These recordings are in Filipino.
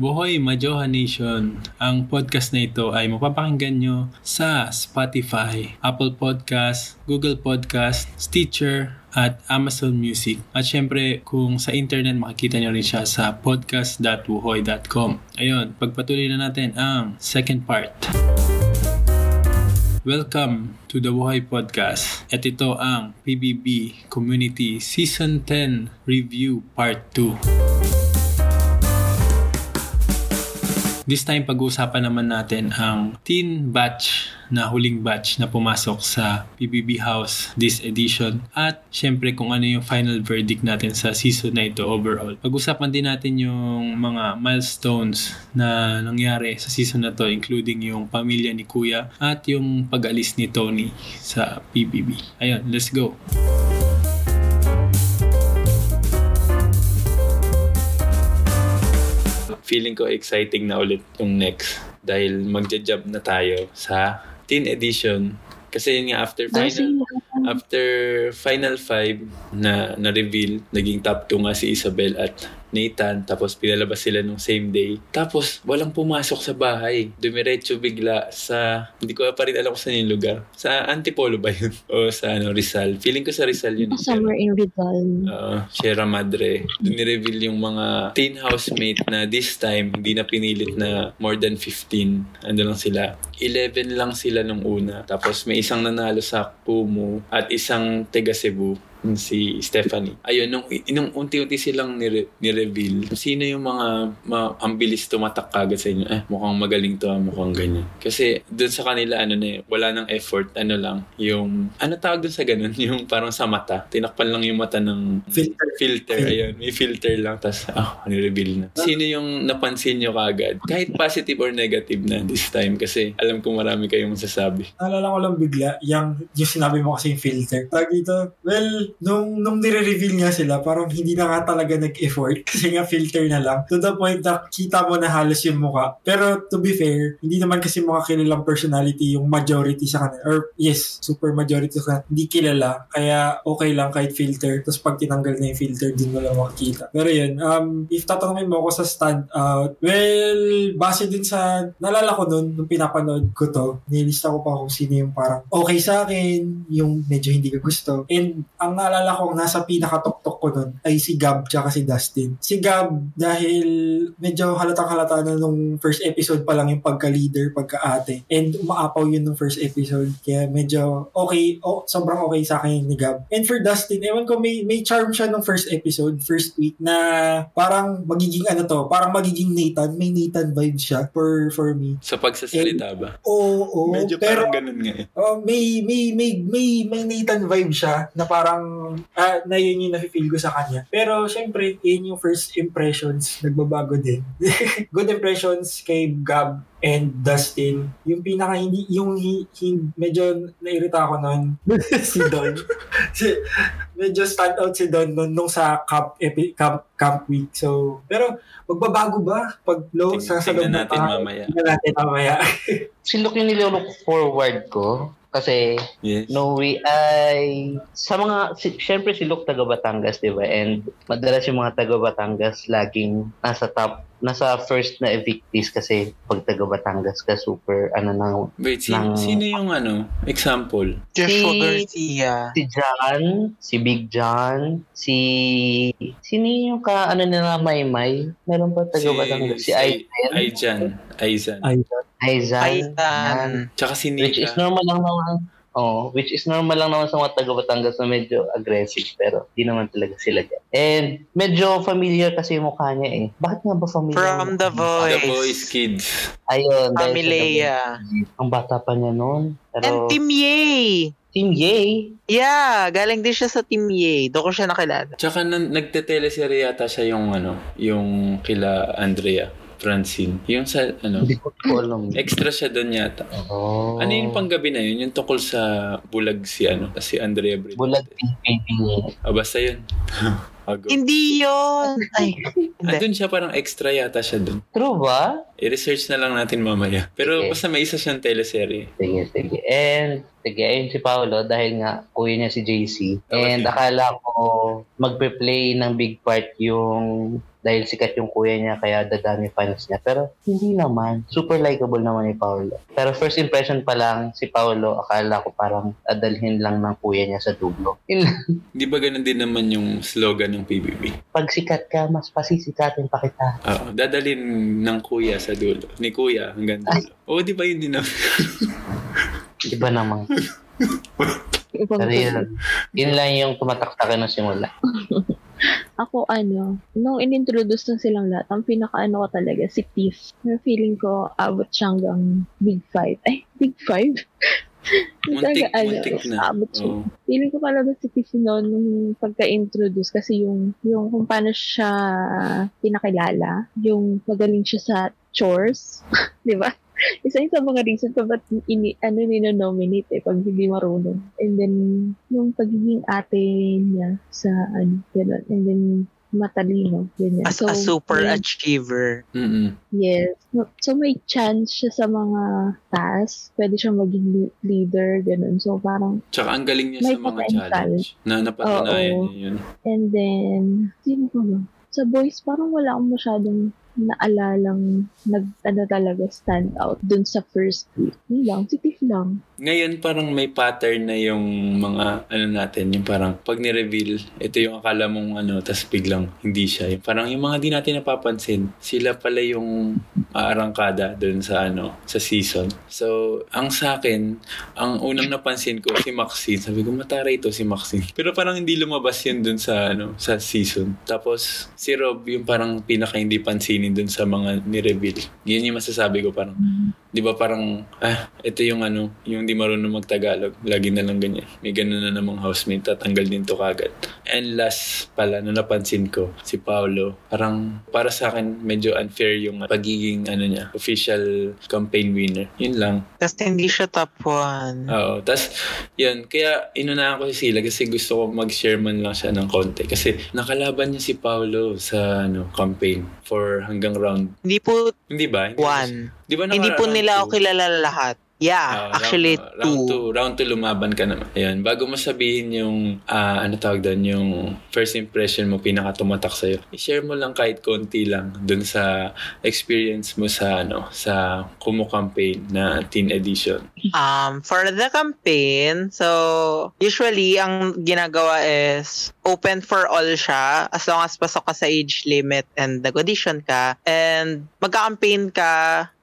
Buhoy Majoha Nation. Ang podcast na ito ay mapapakinggan nyo sa Spotify, Apple Podcast, Google Podcast, Stitcher, at Amazon Music. At syempre, kung sa internet, makikita nyo rin siya sa podcast.wuhoy.com. Ayun, pagpatuloy na natin ang second part. Welcome to the Wuhay Podcast. At ito ang PBB Community Season 10 Review Part 2. This time, pag-uusapan naman natin ang teen batch na huling batch na pumasok sa PBB House this edition at syempre kung ano yung final verdict natin sa season na ito overall. Pag-usapan din natin yung mga milestones na nangyari sa season na to including yung pamilya ni Kuya at yung pag-alis ni Tony sa PBB. Ayun, let's go! Feeling ko exciting na ulit yung next. Dahil magja-job na tayo sa teen edition. Kasi yun nga after final after final 5 na na reveal naging top 2 nga si Isabel at Nathan, tapos pinalabas sila nung same day. Tapos, walang pumasok sa bahay. Dumiretso bigla sa, hindi ko pa rin alam kung saan yung lugar. Sa Antipolo ba yun? o sa ano, Rizal. Feeling ko sa Rizal yun. Somewhere in Rizal. Uh, Sierra Madre. Doon ni-reveal yung mga teen housemate na this time, hindi na pinilit na more than 15. Ano lang sila. 11 lang sila nung una. Tapos may isang nanalo sa Kumu at isang taga Cebu si Stephanie. Ayun, nung, nung unti-unti silang nire, ni-reveal, sino yung mga, mga ang bilis tumatak kagad sa inyo, eh, mukhang magaling to, ah, mukhang ganyan. Kasi dun sa kanila, ano na eh, wala nang effort, ano lang, yung, ano tawag dun sa ganun, yung parang sa mata, tinakpan lang yung mata ng filter. Filter, ayun, may filter lang, tas, ah, oh, ni-reveal na. Sino yung napansin nyo kagad? Kahit positive or negative na this time, kasi alam ko marami kayong masasabi. Naalala ko lang bigla, yung, yung sinabi mo kasi yung filter. Tag dito, well, nung, nung nire-reveal nga sila, parang hindi na nga talaga nag-effort kasi nga filter na lang. To the point na kita mo na halos yung mukha. Pero to be fair, hindi naman kasi mga kilalang personality yung majority sa kanila. Or yes, super majority sa kanila. Hindi kilala. Kaya okay lang kahit filter. Tapos pag tinanggal na yung filter, din mo lang makikita. Pero yun, um, if tatanungin mo ako sa stand out, well, base din sa, nalala ko nun, nung pinapanood ko to, nilista ko pa kung sino yung parang okay sa akin, yung medyo hindi ko gusto. And ang naalala ko nasa pinakatuktok ko nun ay si Gab tsaka si Dustin. Si Gab dahil medyo halatang halata na nung first episode pa lang yung pagka-leader, pagka-ate. And umaapaw yun nung first episode. Kaya medyo okay, oh, sobrang okay sa akin ni Gab. And for Dustin, ewan ko may, may charm siya nung first episode, first week, na parang magiging ano to, parang magiging Nathan. May Nathan vibe siya for for me. Sa pagsasalita ba? Oo, oo. Medyo pero, parang ganun nga eh. Oh, may, may, may, may, may Nathan vibe siya na parang ah, na yun yung nafe-feel ko sa kanya. Pero syempre, yun yung first impressions, nagbabago din. Good impressions kay Gab and Dustin. Yung pinaka hindi, yung hi, hi, medyo nairita ako noon si Don. si, medyo stand out si Don nun, nung sa camp, epi, camp, camp week. So, pero magbabago ba pag low Tingnan- sa sa tingnan loob ng natin tahanan? mamaya. Tingnan natin mamaya. si Luke yung nilolook forward ko. Kasi Yes. no way ay sa mga si, syempre si Luke taga Batangas, 'di ba? And madalas yung mga taga Batangas laging nasa top nasa first na evictees kasi pag taga Batangas ka super ano nang Wait, sino, ng- sino yung ano? Example? Joshua Si- Garcia. si John, si Big John, si sino yung ka ano nila Maymay? Meron pa taga Batangas si Aizen, Aijan. Aizan. Ay, Aizan, Aitan. Tsaka si which is Nika. normal lang naman Oh, which is normal lang naman sa mga taga Batangas na medyo aggressive pero di naman talaga sila dyan. And medyo familiar kasi yung mukha niya eh. Bakit nga ba familiar? From The The Voice. Boys Kids. Ayun. Voice. Ang bata pa niya noon. Pero And Team Yay. Team Yay. Yeah, galing din siya sa Team Yay. Doon ko siya nakilala. Tsaka nan, nagte-teleserye yata siya yung ano, yung kila Andrea Francine. Yung sa ano, Hindi ko ko alam. extra siya doon yata. Oh. Ano yung panggabi na yun? Yung tungkol sa bulag si ano, si Andrea Brito. Bulag PPP. Ah, basta yun. Ago. Hindi yun. Ay, hindi. Andun siya parang extra yata siya doon. True ba? I-research na lang natin mamaya. Pero Okay. basta may isa siyang teleserye. Sige, sige. And Sige, ayun si Paolo dahil nga kuya niya si JC. And akala ko magpe-play ng big part yung dahil sikat yung kuya niya kaya dadami fans niya. Pero hindi naman. Super likable naman ni Paolo. Pero first impression pa lang si Paolo, akala ko parang adalhin lang ng kuya niya sa dulo. Yun lang. Di ba ganun din naman yung slogan ng PBB? Pag sikat ka, mas pasisikatin pa kita. Oo, dadalin ng kuya sa dulo. Ni kuya hanggang dulo. Oo, di ba yun din naman? Iba namang. Ibang Pero yun, yun lang yung tumatak-takin ng simula. Ako ano, nung inintroduce na silang lahat, ang pinaka-ano ko talaga, si Tiff. Yung feeling ko, abot siya hanggang Big Five. Ay, Big Five? Muntik, Talaga, ano, muntik na. Abot siya. Oo. Feeling ko talaga si Tiff noon nung pagka-introduce kasi yung, yung kung paano siya pinakilala, yung magaling siya sa chores, di ba? Isa yung sa mga reason ko ba't ini, ano nino-nominate eh, pag hindi marunong. And then, yung pagiging ate niya sa, ano, gano'n. And then, matalino, ganyan. As a super may- achiever. Mm-mm. Yes. So, may chance siya sa mga task. Pwede siyang maging le- leader, ganun. So, parang, Tsaka ang galing niya May sa mga potential. challenge na napatunayan niya yun. and then, sino pa ba? Sa boys, parang wala akong masyadong naalalang nag, ano talaga, stand out dun sa first week. Yun lang, si Tiff lang. Ngayon parang may pattern na yung mga ano natin, yung parang pag ni-reveal, ito yung akala mong ano, tas biglang hindi siya. Yung parang yung mga di natin napapansin, sila pala yung aarangkada dun sa ano, sa season. So, ang sa akin, ang unang napansin ko si Maxine, sabi ko mataray ito si Maxine. Pero parang hindi lumabas yun dun sa ano, sa season. Tapos si Rob yung parang pinaka hindi pansinin dun sa mga ni-reveal. Yun yung masasabi ko parang Di ba parang, ah, ito yung ano, yung di marunong magtagalog. Lagi na lang ganyan. May ganun na namang housemate, tatanggal din to kagad. And last pala, na napansin ko, si Paolo, parang para sa akin, medyo unfair yung pagiging, ano niya, official campaign winner. Yun lang. Tapos hindi siya top one. Oo. Tapos, yun. Kaya, inunahan ko si Sila kasi gusto ko mag-share man lang siya ng konti. Kasi, nakalaban niya si Paolo sa, ano, campaign for hanggang round. Hindi po Hindi ba? Hindi one. Di ba Hindi po nila ako two? kilala lahat. Yeah, Ah, actually round, round two. two. Round two, lumaban ka naman. Ayan, bago mo sabihin yung, ah, ano tawag doon, yung first impression mo, pinaka tumatak sa'yo, i-share mo lang kahit konti lang dun sa experience mo sa, ano, sa Kumu campaign na teen edition. Um, for the campaign, so usually ang ginagawa is open for all siya as long as pasok ka sa age limit and nag-audition ka. And magka-campaign ka,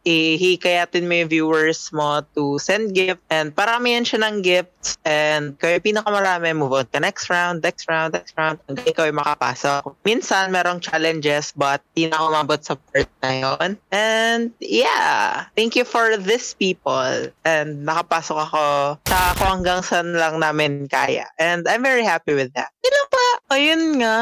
ihikayatin mo yung viewers mo to send gift and paramihan siya ng gifts and kayo pinakamarami, move on ka next round, next round, next round hanggang ikaw ay makapasok. Minsan merong challenges but di na ako mabot sa part na yun. And yeah, thank you for this people and nakapasok ako sa ako hanggang saan lang namin kaya. And I'm very happy with that. Yun pa. Ayun nga.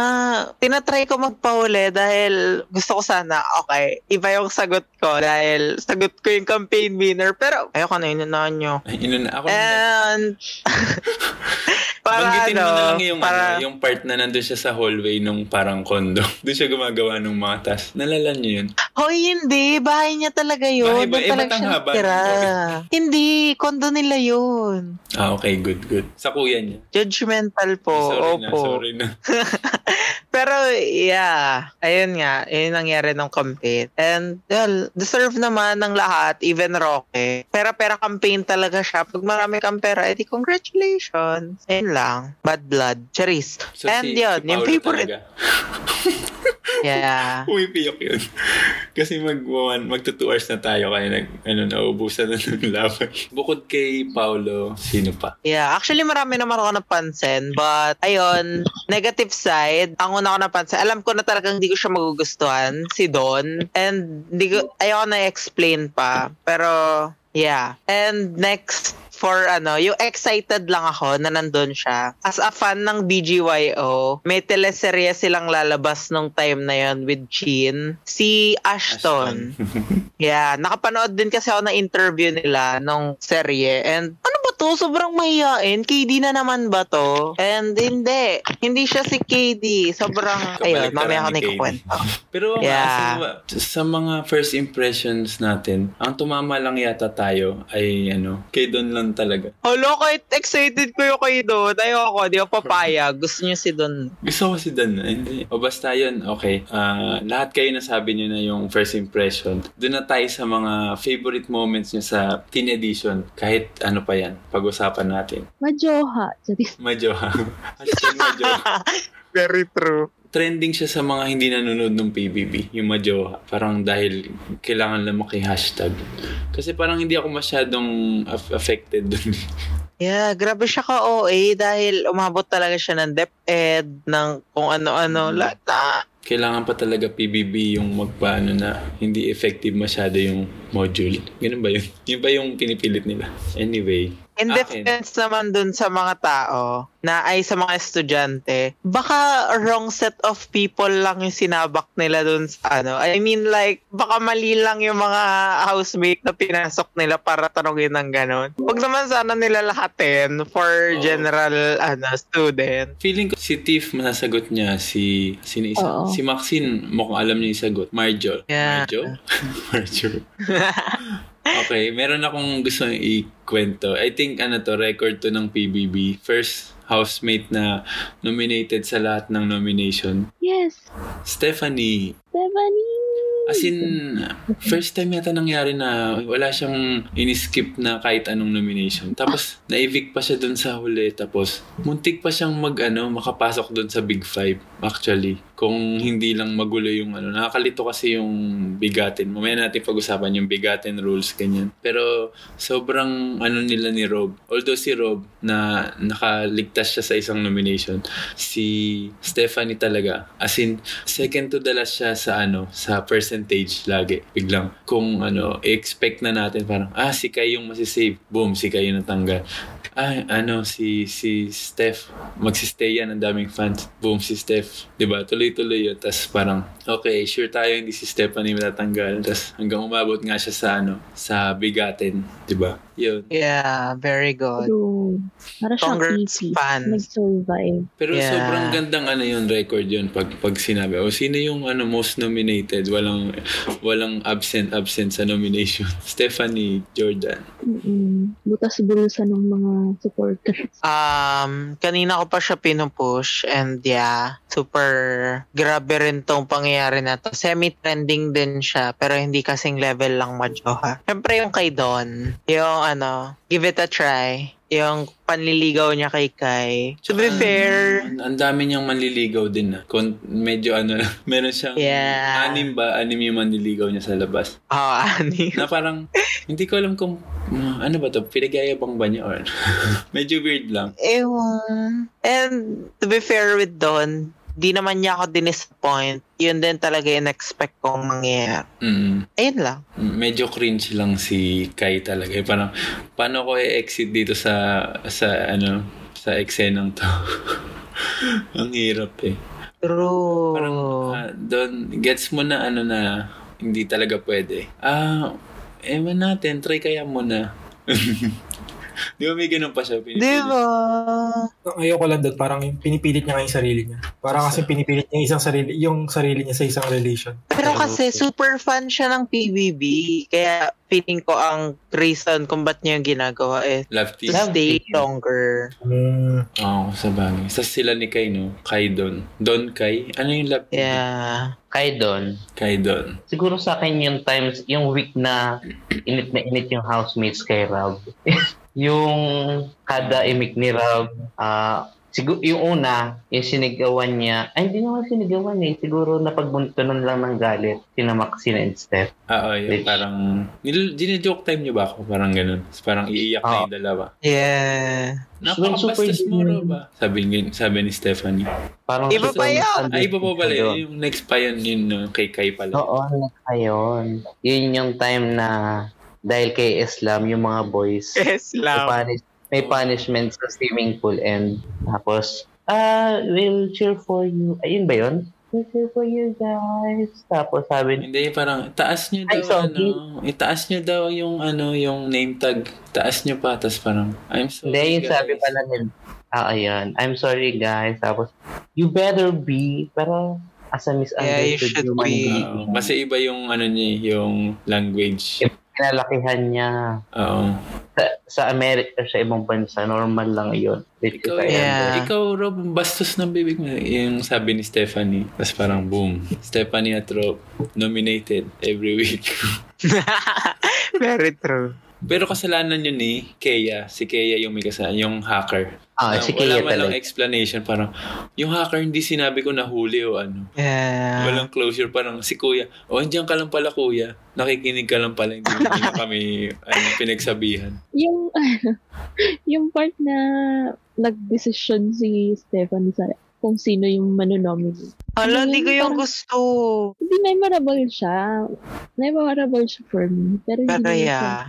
Tinatry ko magpahuli dahil gusto ko sana, okay, iba yung sagot ko dahil sagot ko yung campaign winner. Pero ayoko na inunahan nyo. Ay, inuna, ako. And para Banggitin ano, mo na lang yung, para, ano, yung part na nandun siya sa hallway nung parang kondo. Doon siya gumagawa ng mga task. Nalala niyo yun? Hoy, hindi. Bahay niya talaga yun. Bahay ba? Doon Eh, talaga siya. Hindi. Kondo nila yun. Ah, okay. Good, good. Sa kuya niya. Judgmental po. sorry na, Opo. sorry na. Pero, yeah. Ayun nga. Yun nangyari ng campaign. And, well, deserve naman ng lahat, even Roque. Pera-pera campaign talaga siya. Pag marami kang pera, edi congratulations. Ayun lang. Bad blood. Charis. So, And si, yun, si yung favorite. Yeah. Umipiyok yun. Kasi mag one, magto 2 hours na tayo kaya nag, ano, naubusan na ng laban. Bukod kay Paolo, sino pa? Yeah, actually marami naman ako napansin. But, ayun, negative side, ang una ko napansin, alam ko na talagang hindi ko siya magugustuhan, si Don. And, hindi ko, ayoko na explain pa. Pero, yeah. And next, for ano, yung excited lang ako na nandun siya. As a fan ng BGYO, may teleserye silang lalabas nung time na yon with Chin. Si Ashton. Yeah, nakapanood din kasi ako ng interview nila nung serye. And ano ba to? Sobrang mahihain. KD na naman ba to? And hindi. Hindi siya si KD. Sobrang, ayun, mamaya ako na ikukwento. Pero nga, Yeah. sa, sa mga first impressions natin, ang tumama lang yata tayo ay ano, kay Don lang talaga. Hala, kahit excited ko yung kay Don. Ayoko, di ako papayag. Gusto niyo si Don. Gusto ko si Don. eh, Hindi. O basta yun, okay. Ah, lahat kayo nasabi nyo na yung first impression. Doon na tayo sa mga favorite moments nyo sa teen edition. Kahit ano pa yan. Pag-usapan natin. Majoha. Majoha. Hashtag majoha. Very true. Trending siya sa mga hindi nanonood ng PBB. Yung majoha. Parang dahil kailangan lang maki-hashtag. Kasi parang hindi ako masyadong aff- affected dun. Yeah, grabe siya ka OA dahil umabot talaga siya ng DepEd, ng kung ano-ano, Mm. lahat na. kailangan pa talaga PBB yung magpaano na hindi effective masyado yung module. Ganun ba yun? Yun ba yung pinipilit nila? Anyway. In Akin. defense naman dun sa mga tao na ay sa mga estudyante, baka wrong set of people lang yung sinabak nila dun sa ano. I mean like, baka mali lang yung mga housemate na pinasok nila para tanongin ng ganon. Huwag naman sana nila lahatin for Oo. general ano student. Feeling ko si Tiff masasagot niya si sino isa? Oo. Si Maxine mukhang alam niya yung sagot. Marjo. Yeah. Marjo? Marjo. okay, meron akong gusto ikwento. I think ano to, record to ng PBB. First housemate na nominated sa lahat ng nomination. Yes. Stephanie. Stephanie. As in, first time yata nangyari na wala siyang in-skip na kahit anong nomination. Tapos, na-evict pa siya dun sa huli. Tapos, muntik pa siyang mag, ano, makapasok dun sa Big Five, actually. Kung hindi lang magulo yung ano. Nakakalito kasi yung bigatin. Mamaya natin pag-usapan yung bigatin rules, ganyan. Pero, sobrang ano nila ni Rob. Although si Rob, na nakaligtas siya sa isang nomination, si Stephanie talaga. As in, second to the last siya sa ano, sa percentage lagi. Biglang, kung ano, expect na natin parang, ah, si Kai yung masisave. Boom, si Kai yung natanggal. Ah, ano, si, si Steph, magsistay yan, ang daming fans. Boom, si Steph. 'Di ba Tuloy-tuloy yun. Tapos parang, okay, sure tayo hindi si Stephanie matatanggal. Tapos hanggang umabot nga siya sa ano, sa bigatin. 'di ba Yun. Yeah, very good. Para siyang Congrats, fans. Nag-survive. Pero Yeah. sobrang gandang ano yung record yun pag pag sinabi. O sino yung ano most nominated? Walang walang absent absent sa nomination. Stephanie Jordan. Mm-mm. Butas-bulusan ng mga supporters. Um, kanina ko pa siya pinupush and yeah, super grabe rin tong pangyayari na to. Semi-trending din siya pero hindi kasing level lang majoha. Siyempre yung kay Don, yung ano, give it a try. Yung panliligaw niya kay Kai. To be fair, Ang, ang dami niyang manliligaw din na. Kon, medyo ano, meron siyang Yeah. anim ba? Anim yung manliligaw niya sa labas. oh, ani. Na parang, hindi ko alam kung, ano ba to? Pinagayabang ba niya or? medyo weird lang. Ewan. And to be fair with Don, di naman niya ako dinisappoint. Yun din talaga yung expect kong mangyayari. Mm. Ayun lang. medyo cringe lang si Kai talaga. Eh, parang, paano ko i-exit dito sa, sa, ano, sa eksenang to? Ang hirap eh. True. Parang, ah, doon, gets mo na, ano na, hindi talaga pwede. Ah, ewan natin, try kaya muna. Di ba may ganun pa siya? Di pinipilit? ba? Ang ayoko lang doon, parang pinipilit niya nga yung sarili niya. Parang kasi pinipilit niya isang sarili, yung sarili niya sa isang relation. Pero kasi super fan siya ng PBB. Kaya feeling ko ang reason kung ba't niya yung ginagawa is Love to team. Love stay team. longer. Hmm. Oo, sa bagay. Sa sila ni Kai, no? Kai Don. Don Kai? Ano yung love team? Yeah. Kay Don, Kai Don. siguro sa akin yung times, yung week na init na init yung housemates kay Rob. yung kada imik ni Rob, ah, siguro yung una, yung sinigawan niya, ay hindi naman sinigawan eh, siguro napagbuntunan lang ng galit, sina Maxine and Steph. Ah, oh, yung Bitch. parang, dinijoke time niyo ba ako? Parang ganun. Parang iiyak na Oo. yung dalawa. Yeah. Napakabastos super mo, yun. Rob, ah. Sabi, ni- sabi ni Stephanie. Parang Iba pa yun! Ay, iba pa pala. Yun. Yung next pa yun, yun no, kay Kai pala. Oo, ayun. Yun yung time na dahil kay Islam, yung mga boys, Islam. punish, may punishment sa swimming pool and tapos, ah, we'll cheer for you. Ayun ba yun? this is for you guys. Tapos sabi, Hindi, parang taas nyo daw, I'm sorry. ano, itaas nyo daw yung, ano, yung name tag. Taas nyo pa, tapos parang, I'm sorry, hindi, yung guys. sabi pala nila, ah, ayan, I'm sorry guys. Tapos, you better be, parang, as a Yeah, you misunderstood should human be. being. Kasi iba yung, ano niya, yung language. Pinalakihan niya. Oo. Sa, sa Amerika, sa ibang bansa, normal lang yun. Ikaw, Yeah. ikaw, Rob, bastos ng bibig mo. Yung sabi ni Stephanie. Tapos parang boom. Stephanie at Rob, nominated every week. Very true. Pero kasalanan yun ni Kea. Si Kea yung may kasalanan, yung hacker. Ah, Na si wala Kea lang talaga. explanation. Parang, yung hacker hindi sinabi ko nahuli o ano. Yeah. Walang closure. Parang si kuya, o andyan ka lang pala kuya. Nakikinig ka lang pala. Hindi na kami ano, pinagsabihan. Yung, yung part na nag-decision si Stephanie sa kung sino yung manonominate. Hala, Ano di yun? ko yung Parang- gusto. Hindi memorable siya. Memorable siya for me. Pero hindi Pero naman siya yeah.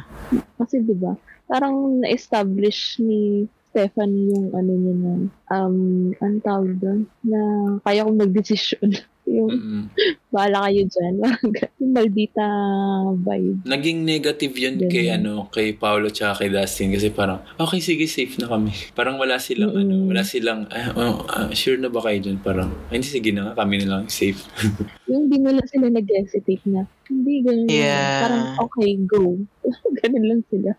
Kasi 'di ba? Parang na-establish ni Stephanie yung ano niya na um ang tawag doon na kaya kong magdesisyon. yung Mm-mm. bahala kayo dyan. Yung maldita vibe. Naging negative yun Ganun. kay ano kay Paolo tsaka kay Dustin kasi parang okay sige safe na kami. Parang wala silang Mm-mm. ano, wala silang ah, oh, ah, sure na ba kayo dyan? Parang hindi sige na nga kami na lang safe. Yung di mo lang sila nag-hesitate na hindi ganun. lang. Yeah. Parang okay, go. ganun lang sila.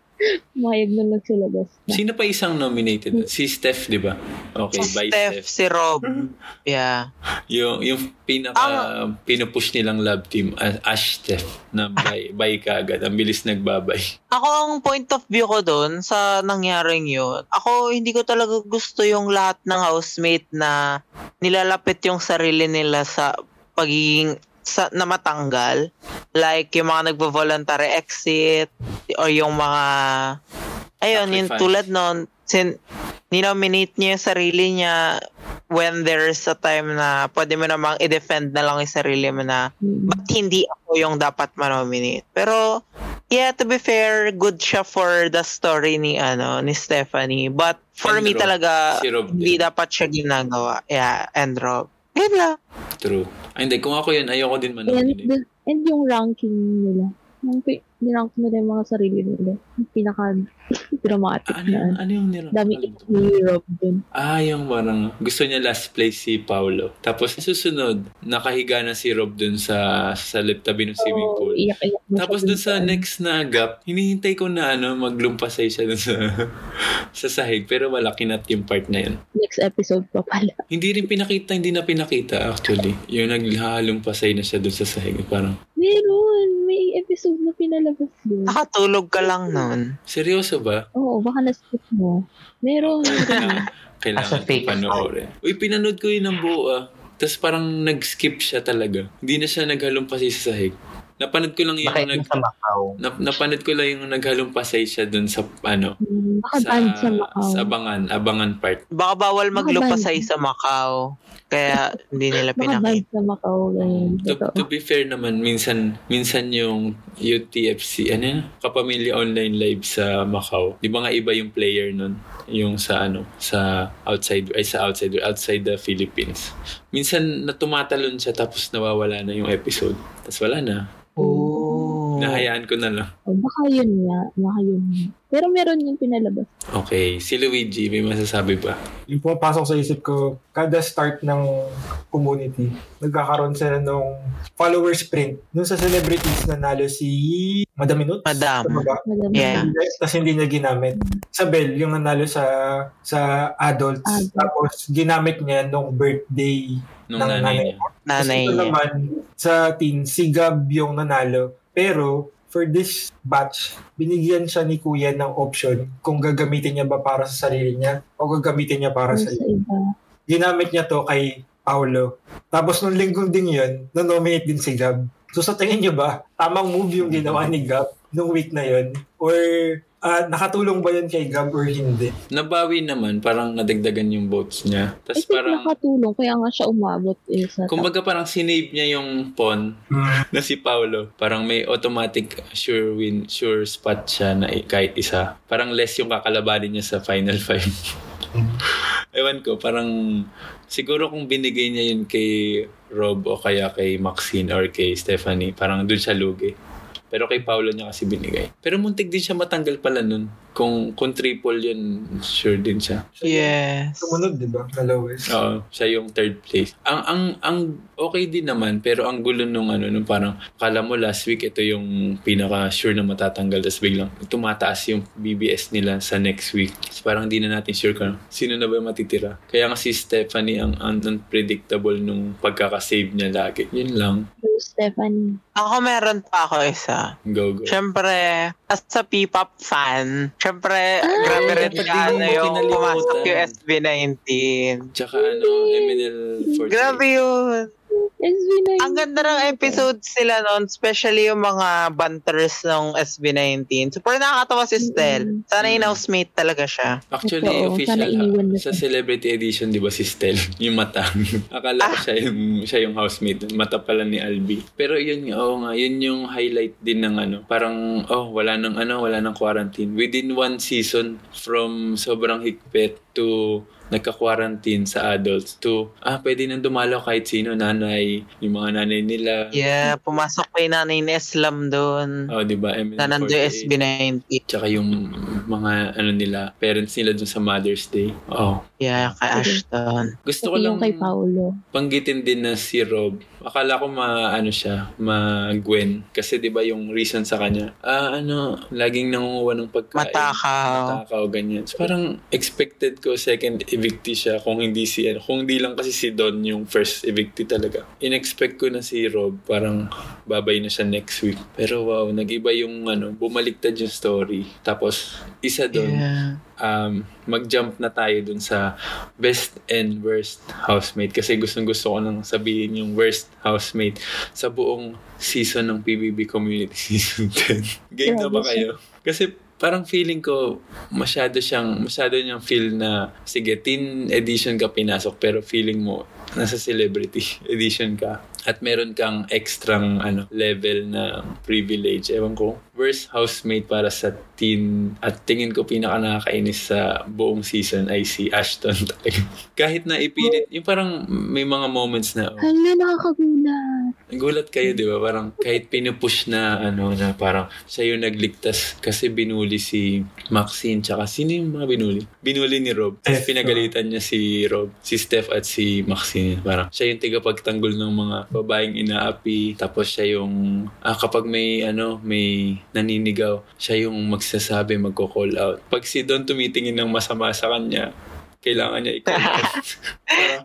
Umayag na lang sila basta. Sino pa isang nominated? Si Steph, 'di ba? Okay, Si by Steph, Steph. si Rob. Yeah. Yung yung pinaka pinupush nilang love team ah, Ash Steph na by by ka agad. Ang bilis nagbabay. Ako ang point of view ko doon sa nangyaring yun, ako hindi ko talaga gusto yung lahat ng housemate na nilalapit yung sarili nila sa pagiging sa, na matanggal. Like yung mga nagvo-voluntary exit or yung mga ayun, yung Sacrifice. tulad nun, sin, ninominate niya yung sarili niya when there's a time na pwede mo namang i-defend na lang yung sarili mo na Mm. ba't hindi ako yung dapat manominate. Pero, yeah, to be fair, good siya for the story ni, ano, ni Stephanie. But, for And me Rob. talaga, Si Rob hindi din. dapat siya ginagawa. Yeah, and Rob. Yun lang. True. Ay, hindi. Kung ako yun, ayoko din And, manominate. the- and yung ranking nila. Yung pi- nirank nila yung mga sarili nila. Yung pinaka-dramatic Ano, na. ano. ano yung nila? Dami ni Rob dun. Ah, yung parang gusto niya last place si Paolo. Tapos susunod, nakahiga na si Rob dun sa sa tabi ng swimming Oo, pool. iyak-iyak na siya Tapos dun sa ano. next na gap, hinihintay ko na ano, maglumpasay siya dun sa, sa sahig. Pero wala, kinat yung part na yun. Next episode pa pala. Hindi rin pinakita, hindi na pinakita actually. Yung naghalumpasay na siya dun sa sahig. Parang, Meron! Episode na pinalabas yun. Nakatulog ka lang nun. seryoso ba? Oo, baka na-skip mo. Meron. Kailangan, As a kailangan ko panoorin. Uy, pinanood ko yun ng buo ah. Tapos parang nag-skip siya talaga. Hindi na siya naghalumpasay sa sahig. Napanood ko lang yung Bakit nag, sa Macau? nap, napanood ko lang yung naghalumpasay siya dun sa ano Hmm, Baka sa, sa Macau. sa abangan, abangan part. Baka bawal maglupasay sa Macau. Kaya hindi nila pinakita. sa Macau. Ganyan. To, to be fair naman, minsan minsan yung UTFC, ano yun? Kapamilya Online Live sa Macau. Di ba nga iba yung player nun? Yung sa ano, sa outside, ay sa outside, outside the Philippines. Minsan na tumatalon siya tapos nawawala na yung episode. Tapos wala na. Oh. Nahayaan ko na lang. Oh, baka yun nga. Baka yun nga. Pero meron yung pinalabas. Okay, si Luigi, may masasabi ba? Yung pumapasok sa isip ko, kada start ng community, nagkakaroon sila ng follower sprint. Nung sa celebrities nanalo si Madam Minutes. Madam. Tama ba? Madam Yeah. Tapos hindi niya ginamit. Sa Bell, yung nanalo sa sa adults. Adult. Tapos ginamit niya nung birthday Nung ng nanay nanay niya. Nanay Tapos ito niya. naman, sa teen, si Gab yung nanalo. Pero, for this batch, binigyan siya ni Kuya ng option kung gagamitin niya ba para sa sarili niya o gagamitin niya para sa iba. Ginamit niya to kay Paolo. Tapos nung linggo din yun, na-nominate din si Gab. So sa tingin niyo ba, tamang move yung ginawa ni Gab nung week na yun? Or ah, nakatulong ba yun kay Gab or hindi? Nabawi naman, parang nadagdagan yung votes niya. Tapos parang, nakatulong. Kaya nga siya umabot eh, sa kumbaga parang sinave niya yung pawn na si Paulo. Parang may automatic sure win, sure spot siya na kahit isa. Parang less yung kakalabanin niya sa final five. Ewan ko, parang siguro kung binigay niya yun kay Rob o kaya kay Maxine or kay Stephanie, parang dun siya lugi. Pero kay Paolo niya kasi binigay. Pero muntik din siya matanggal pala nun. Kung, kung triple yun, sure din siya. Yes. Sumunod, di ba? Sa lowest. Oo, siya yung third place. Ang ang ang okay din naman pero ang gulo nung ano nung parang kala mo last week ito yung pinaka sure na matatanggal tapos biglang tumataas yung BBS nila sa next week. So, parang hindi na natin sure kung sino na ba yung matitira. Kaya nga si Stephanie ang un- unpredictable nung pagkakasave niya lagi. Yun lang. Yung Stephanie. Ako meron pa ako isa. Go, go. Siyempre, as a P-pop fan, siyempre, grabe rin siya ano yung pumasok yung SB19. Tsaka ano, MNL 48. Grabe yun. SB19. Ang ganda ng episode sila noon, especially yung mga banters ng SB19. Super nakakatawa si Stel. Sana in housemate talaga siya. Actually, Totoo. official ha, sa celebrity edition, di ba si Stel? Yung mata. Akala ko siya yung, siya yung housemate. Mata pala ni Albi. Pero yun, oo nga, yun yung highlight din ng ano. Parang, oh, wala nang ano, wala nang quarantine. Within one season, from sobrang higpit to nagka-quarantine sa adults to, ah, pwede nang dumalaw kahit sino, nanay, yung mga nanay nila. Yeah, pumasok pa yung nanay ni Islam doon. Oh, di ba? Na nando 48. SB19. Tsaka yung mga ano nila, parents nila dun sa Mother's Day. Oh. Yeah, kay Ashton. Gusto ko lang kay Paolo. panggitin din na si Rob. Akala ko ma ano siya, ma Gwen kasi 'di ba yung reason sa kanya. Ah ano, laging nangunguha ng pagkain. Matakaw. Matakaw ganyan. So, parang expected ko second evictee siya kung hindi si ano, kung hindi lang kasi si Don yung first evictee talaga. In-expect ko na si Rob parang babay na siya next week. Pero wow, nag-iba yung ano, bumaliktad yung story. Tapos isa doon, Yeah. um, mag-jump na tayo dun sa best and worst housemate kasi gustong gusto ko nang sabihin yung worst housemate sa buong season ng PBB Community Season 10. Game na ba kayo? Kasi parang feeling ko masyado siyang masyado niyang feel na sige teen edition ka pinasok pero feeling mo nasa celebrity edition ka. At meron kang extrang ano level na privilege. Ewan ko worst housemate para sa teen at tingin ko pinaka nakakainis sa buong season ay si Ashton talaga kahit na ipilit yung parang may mga moments na oh, Hala, nakakagulat. Nagulat kayo, di ba? Parang kahit pinupush na, ano, na parang siya yung nagligtas kasi binuli si Maxine tsaka sino yung mga binuli? Binuli ni Rob. Tapos pinagalitan niya si Rob, si Steph at si Maxine. Parang siya yung tigapagtanggol ng mga babaeng inaapi. Tapos siya yung, ah, kapag may, ano, may naninigaw, siya yung magsasabi, magko-call out. Pag si Don tumitingin ng masama sa kanya, kailangan niya out. Parang,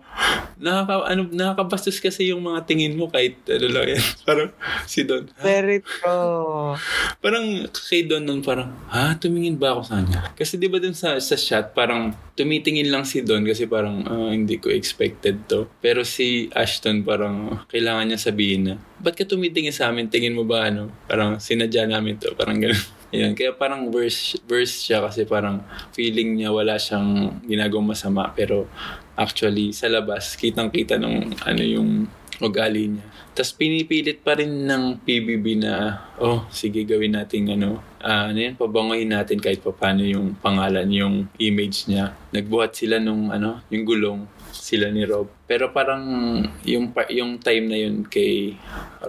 nakaka, ano, nakakabastos kasi yung mga tingin mo kahit ano lang yan. Parang si Don. ha? Very true. Parang kay Don nun parang, ha, tumingin ba ako sa kanya? Kasi di ba dun sa, sa shot, parang tumitingin lang si Don kasi parang ah, hindi ko expected to. Pero si Ashton parang kailangan niya sabihin na, ba't ka tumitingin sa amin? Tingin mo ba ano? Parang sinadya namin to. Parang gano'n. Ayan, kaya parang verse, verse siya kasi parang feeling niya wala siyang ginagawang masama pero actually sa labas kitang-kita nung ano yung ugali niya. Tapos pinipilit pa rin ng PBB na oh sige gawin natin ano ah, ano yan pabangoyin natin kahit paano yung pangalan yung image niya. Nagbuhat sila nung ano yung gulong sila ni Rob. Pero parang yung pa- yung time na yun kay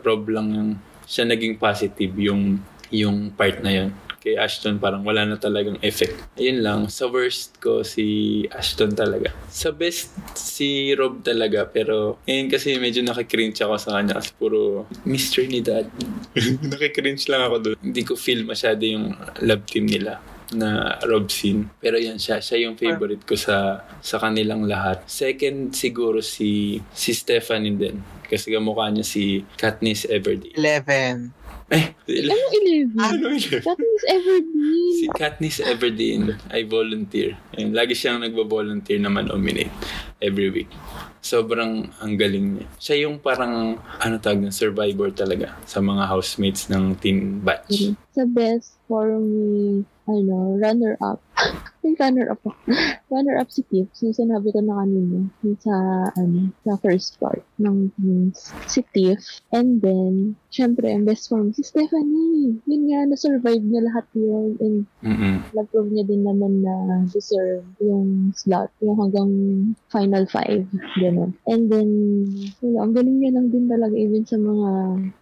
Rob lang yung siya naging positive yung yung part na yun. Kay Ashton parang wala na talagang effect. Ayun lang. Sa worst ko si Ashton talaga. Sa best si Rob talaga pero ngayon kasi medyo nakikringe ako sa kanya kasi puro Mr. ni Dad. nakikringe lang ako doon. Hindi ko feel masyado yung love team nila na Rob scene. Pero yan siya, siya yung favorite ko sa sa kanilang lahat. Second siguro si si Stephanie din. Kasi kamukha niya si Katniss Everdeen. 11. Eh, Ano 11? ano yun? Katniss Everdeen. Si Katniss Everdeen ay volunteer. Ayun, lagi siyang nagbo-volunteer na man-nominate every week. Sobrang ang galing niya. Siya yung parang, ano tawag ng survivor talaga sa mga housemates ng teen batch. Sa best for me, ano, runner-up. Yung runner-up ako. Runner-up si Tiff. So, sinabi ko na kanina. Sa, ano, sa first part ng teams. Si Tiff. And then, syempre, ang best form, si Stephanie. Yun nga, na-survive niya lahat yun. And na-prove niya din naman na deserve yung slot, yung hanggang final five, gano'n. And then, wala, ang galing niya lang din talaga even sa mga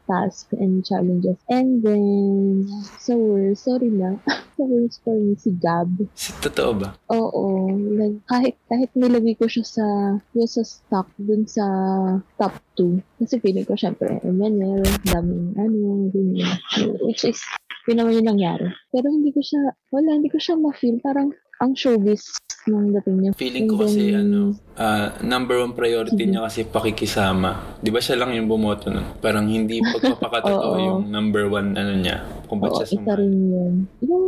tasks and challenges. And then, sa worst, sorry na, sa worst for me, si Gab. Si- Totoo ba? Oo, like, kahit, kahit nilagay ko siya sa, yung sa stock dun sa top 2. Kasi feeling ko, syempre, MNL, daming ano, ganyan. Which is, yun naman yung nangyari. Pero hindi ko siya, wala, hindi ko siya ma-feel. Parang, ang showbiz nung dating niya. Feeling ko kasi then, ano, ah, number one priority niya kasi pakikisama. Di ba siya lang yung bumoto nun? Parang hindi pagpapakatotoo Oo. yung number one ano niya. Kung ba't Oo, siya isa sumali. rin yun. Yung,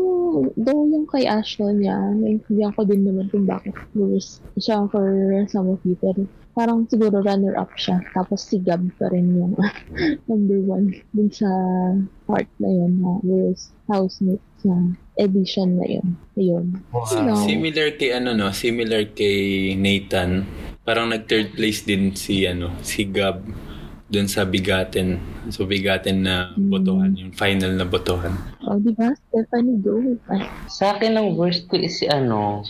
though yung kay Ashton niya, naintindihan ko din naman kung bakit lose siya for some of you, pero parang siguro runner-up siya. Tapos si Gab pa rin yung number one dun sa part na yun, na worst housemate sa edition na yun. Ayun. No. Similar kay ano no, similar kay Nathan. Parang nag third place din si ano, si Gab dun sa bigaten. So bigaten na Mm. botohan, yung final na botohan. Oh, di ba? Stephanie, go. Sa akin, ang worst ko is si ano,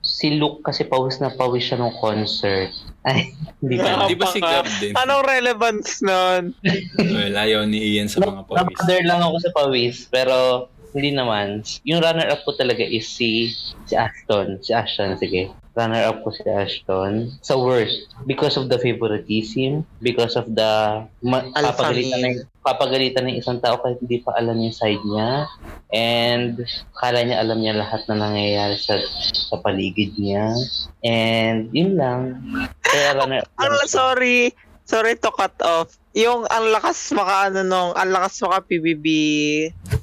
si Luke kasi pawis na pawis siya nung concert. Ay, hindi ko. Di ba si Gab din? Anong relevance nun? Well, ayaw ni Ian sa mga pawis. Napather lang ako sa pawis, pero hindi naman. Yung runner-up ko talaga is si si Ashton. Si Ashton, sige. Runner-up ko si Ashton. Sa worst, because of the favoritism, because of the ma- papagalitan ng, papagalitan ng isang tao kahit hindi pa alam yung side niya. And kala niya alam niya lahat na nangyayari sa sa paligid niya. And yun lang. Kaya runner-up siya. sorry. Sorry to cut off. Yung ang lakas maka ano nung, ang lakas maka PBB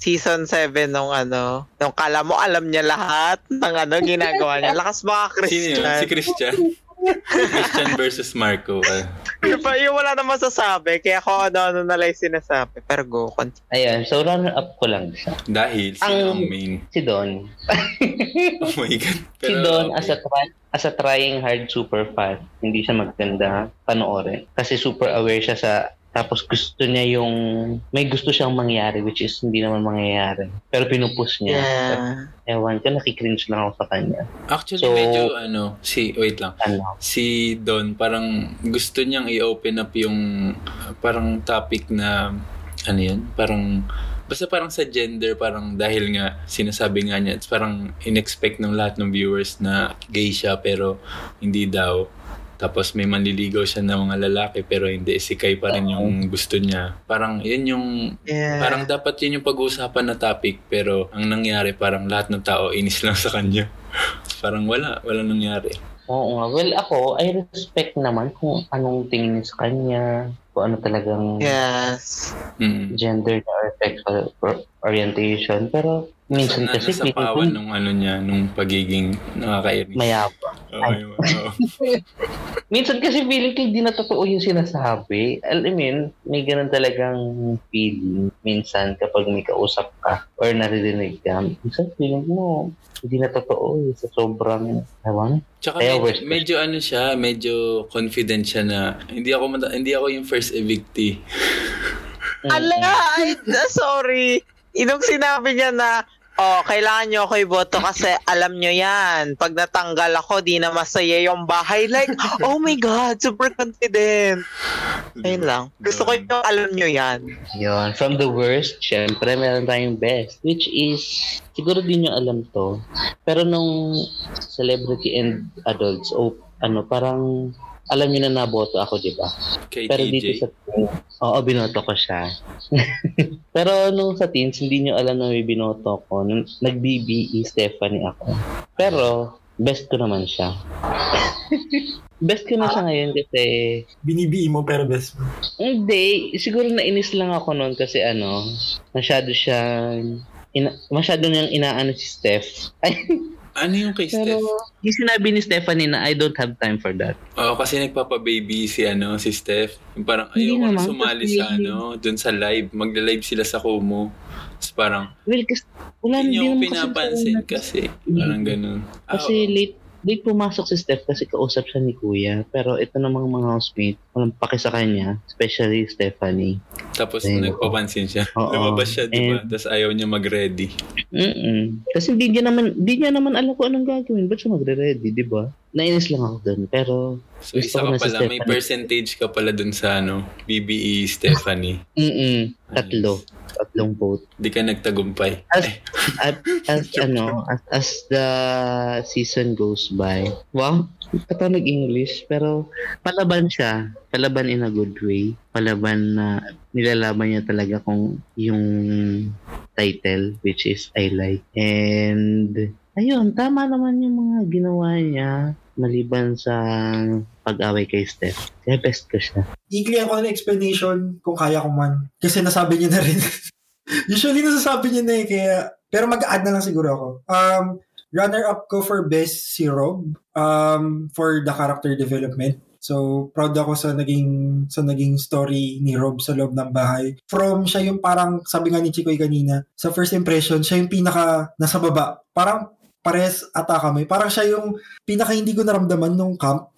season 7 nung ano, nung kala mo alam niya lahat ng ano ginagawa niya. Lakas maka Sino yun? Christian. Si Christian. Christian versus Marco. Ah. Yung, pa- yung wala na masasabi, kaya ako ano-ano na lang sinasabi. Pero go, continue. Ayan, so runner-up ko lang siya. Dahil sino Ang- ang main? Si Don. Oh my God. si Pero, Don okay. as a try- as a trying hard super fan, hindi siya maganda panoorin. Kasi super aware siya sa tapos gusto niya yung may gusto siyang mangyari which is hindi naman mangyayari. Pero pinupus niya. Yeah. Ewan ko, nakikringe lang ako sa kanya. Actually, So- medyo ano, si, wait lang. Ano? Si Don, parang gusto niyang i-open up yung parang topic na, ano yun, parang, basta parang sa gender, parang dahil nga, sinasabi nga niya, it's parang in-expect ng lahat ng viewers na gay siya, pero hindi daw. Tapos may manliligaw siya ng mga lalaki, pero hindi, si Kai pa rin yung gusto niya. Parang, yun yung Yeah. Parang dapat yun yung pag-uusapan na topic pero ang nangyari parang lahat ng tao inis lang sa kanya. parang wala, wala nangyari. Oo nga. Well, ako, I respect naman kung anong tingin niya sa kanya, kung ano talagang Yes. Mm. gender niya or sexual orientation. Pero minsan Nasa- kasi nasa pawan nung ano niya, nung pagiging nakakainis. Oo, yun, oo. Minsan kasi feeling ko hindi na totoo yung sinasabi. Mo yun, may ganun talagang feeling minsan kapag may kausap ka or naririnig ka. Minsan feeling mo, hindi na totoo eh, sa sobrang, ewan. Tsaka Kaya medyo, worst. medyo ano siya, medyo confident siya na hindi ako mata- hindi ako yung first evictee. Ala, sorry. Inong sinabi niya na, oh, kailangan nyo ako iboto kasi alam nyo yan. Pag natanggal ako, di na masaya yung bahay. Like, oh my God, super confident. Ayun lang. Gusto ko yung alam nyo yan. Yun. From the worst, syempre, meron tayong best. Which is, siguro din nyo alam to. Pero nung celebrity and adults, oh, ano, parang, alam nyo na naboto ako, di ba? Kay Pero TJ. dito sa teens, oo, binoto ko siya. Pero nung sa teens, hindi nyo alam na may binoto ko. Nung Nag-BBE Stephanie ako. Pero, best ko naman siya. best ko na siya ngayon kasi, Binibii mo pero best mo. hindi, siguro nainis lang ako noon kasi ano, masyado siyang, ina, masyado niyang inaano si Steph. Ay, Ano yung kay Pero, Steph? Yung sinabi ni Stephanie na I don't have time for that. Oo, kasi nagpapa-baby si, ano, si Steph. Yung parang Hindi ayoko na naman, sumali kasi- sa, ano, dun sa live. Magla-live sila sa Kumu. Tapos parang, Well, kasi wala hindi niyo ako pinapansin kasi. Parang ganun. Kasi oo. late late pumasok si Steph kasi kausap siya ni Kuya. Pero ito namang mga housemate, walang paki sa kanya, especially Stephanie. Tapos Ayun. nagpapansin siya. Oo. Lumabas siya, di ba? And- Tapos ayaw niya mag-ready. Mm Kasi hindi niya naman, hindi niya naman alam kung anong gagawin. Ba't siya magre-ready, di ba? Nainis lang ako doon. Pero, So isa ka na si pala, may percentage ka pala dun sa ano, BBE Stephanie. mm tatlo. Tatlong vote. Di ka nagtagumpay. As, Eh, as, ano, as, as the season goes by, wow, ito nag-English, pero palaban siya. Palaban in a good way. Palaban na nilalaban niya talaga kung yung title, which is I Like. And, ayun, tama naman yung mga ginawa niya maliban sa pag-away kay Steph. Kaya best ko siya. Ikliyan ko na explanation kung kaya ko man. Kasi nasabi niya na rin. Usually nasasabi niya na eh, kaya... Pero mag-add na lang siguro ako. Um, runner-up ko for best si Rob um, for the character development. So, proud ako sa naging sa naging story ni Rob sa loob ng bahay. From siya yung parang, sabi nga ni Chikoy kanina, sa first impression, siya yung pinaka nasa baba. Parang pares ata kami. Parang siya yung pinaka hindi ko naramdaman nung camp.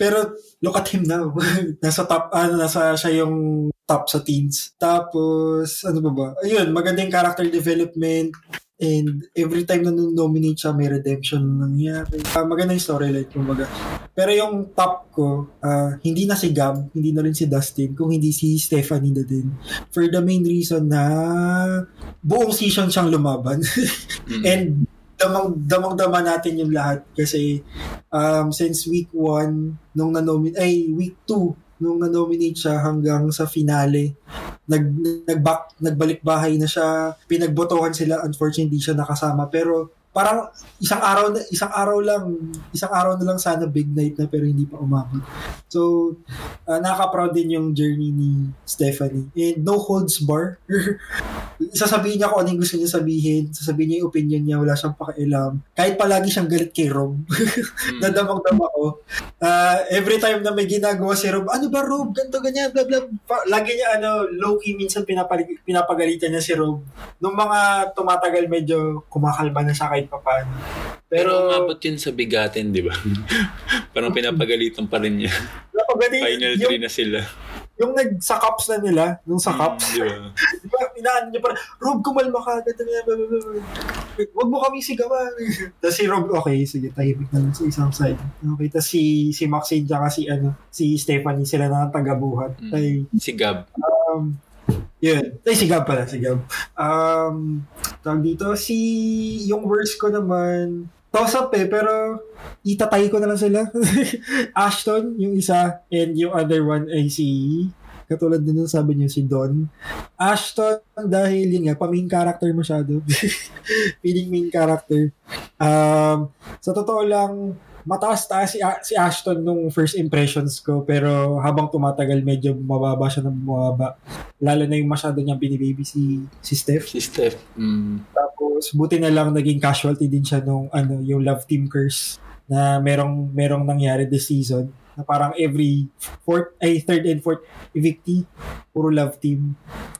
Pero look at him now. nasa top, ano, nasa siya yung top sa teens. Tapos, ano ba ba? Ayun, magandang character development. And every time na nominate siya, may redemption na nangyari. Uh, magandang storyline, kumbaga. Pero yung top ko, ah, hindi na si Gab, hindi na rin si Dustin, kung hindi si Stephanie na din. For the main reason na buong season siyang lumaban. mm. And damang damang dama natin yung lahat kasi um, since week 1 nung na-nominate ay week 2 nung na-nominate siya hanggang sa finale nag nagback nagbalik bahay na siya. Pinagbotohan sila. Unfortunately hindi siya nakasama. Pero parang isang araw na isang araw lang isang araw na lang sana big night na pero hindi pa umabot so uh, nakaka-proud din yung journey ni Stephanie and no holds bar sasabihin niya kung ano yung gusto niya sabihin sasabihin niya yung opinion niya wala siyang pakialam kahit palagi siyang galit kay Rob Mm. nadamang-dama ko. Ah, every time na may ginagawa si Rob, ano ba Rob, ganto ganyan, blah blah. Pa- Lagi niya ano, low-key minsan pinapag- pinapagalitan niya si Rob. Nung mga tumatagal medyo kumakalma na siya kahit papaano. Pero Pero, umabot yun sa bigatin, di ba? Parang pinapagalitan pa rin niya. napagaling, Final yung, 3 na sila. yung nag-sa-cups na nila, nung sa cups, Mm, di ba? di ba, inaano niya parang, Rob, kumalma ka. Huwag mo kami sigawan. Tapos si Rob, okay, sige, tahimik na lang sa isang side. Okay, tapos si, si Maxine, tsaka si, ano, si Stephanie, sila na ang tagabuhat. Mm. Ay, Si Gab. Um, yun. Ay, si Gab pala, si Gab. Um, tawag dito, si, yung words ko naman, toss up eh, pero itatay ko na lang sila. Ashton, yung isa, and yung other one ay si, katulad din nung sabi niyo, si Don. Ashton, dahil yun nga, pa-main character masyado. Feeling main character. Um, sa totoo lang, mataas-taas si, si Ashton nung first impressions ko pero habang tumatagal medyo mababa siya ng mababa lalo na yung masyado niyang binibaby si, si Steph Si Steph. Mm. tapos buti na lang naging casualty din siya nung ano yung love team curse na merong merong nangyari this season na parang every fourth ay third and fourth evictee puro love team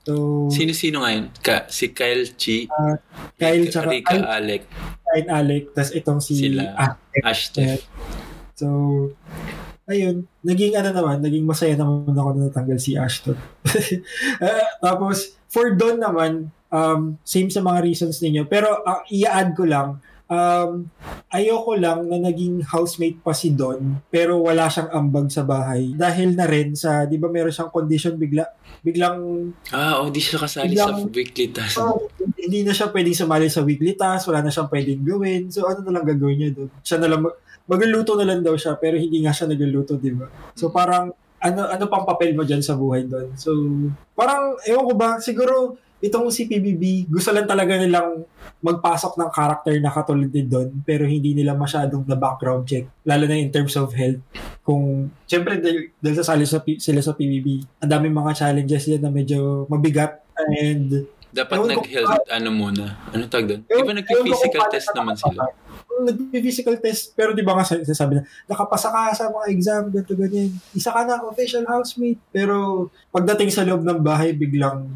so Sino-sino ngayon? Ka, si Kyle Chi, Kyle tsaka Rika, Alec, and Alec tas itong si Sila. ah, Ashtef. So, ayun, naging ano naman, naging masaya naman ako na natanggal si Ashton. Ah, tapos, for Don naman, um, same sa mga reasons ninyo. Pero, uh, i-add ko lang, um, ayoko lang na naging housemate pa si Don, pero wala siyang ambag sa bahay. Dahil na rin sa, di ba meron siyang condition bigla, biglang Ah, oh, di siya kasali sa Biglang- weekly task. Oh, hindi na siya pwedeng sumali sa weekly task, wala na siyang pwedeng gawin. So, ano na lang gagawin niya doon? Siya na lang, mag- magluluto na lang daw siya, pero hindi nga siya nagluluto, di ba? So, parang, ano ano pang papel mo dyan sa buhay doon? So, parang, ewan ko ba, siguro, itong si PBB, gusto lang talaga nilang magpasok ng character na katulad ni Don, pero hindi nila masyadong na background check, lalo na in terms of health. Kung, syempre, dahil, dahil sasali sa, sila sa PBB, ang daming mga challenges yan na medyo mabigat, and Dapat nag-health, ano muna? Ano tag doon? Di ba nag-physical test naman sila? Nag-physical test, pero di ba nga sa- sabi na, nakapasa ka sa mga exam, ganito, ganyan. Isa ka na, official housemate. Pero pagdating sa loob ng bahay, biglang,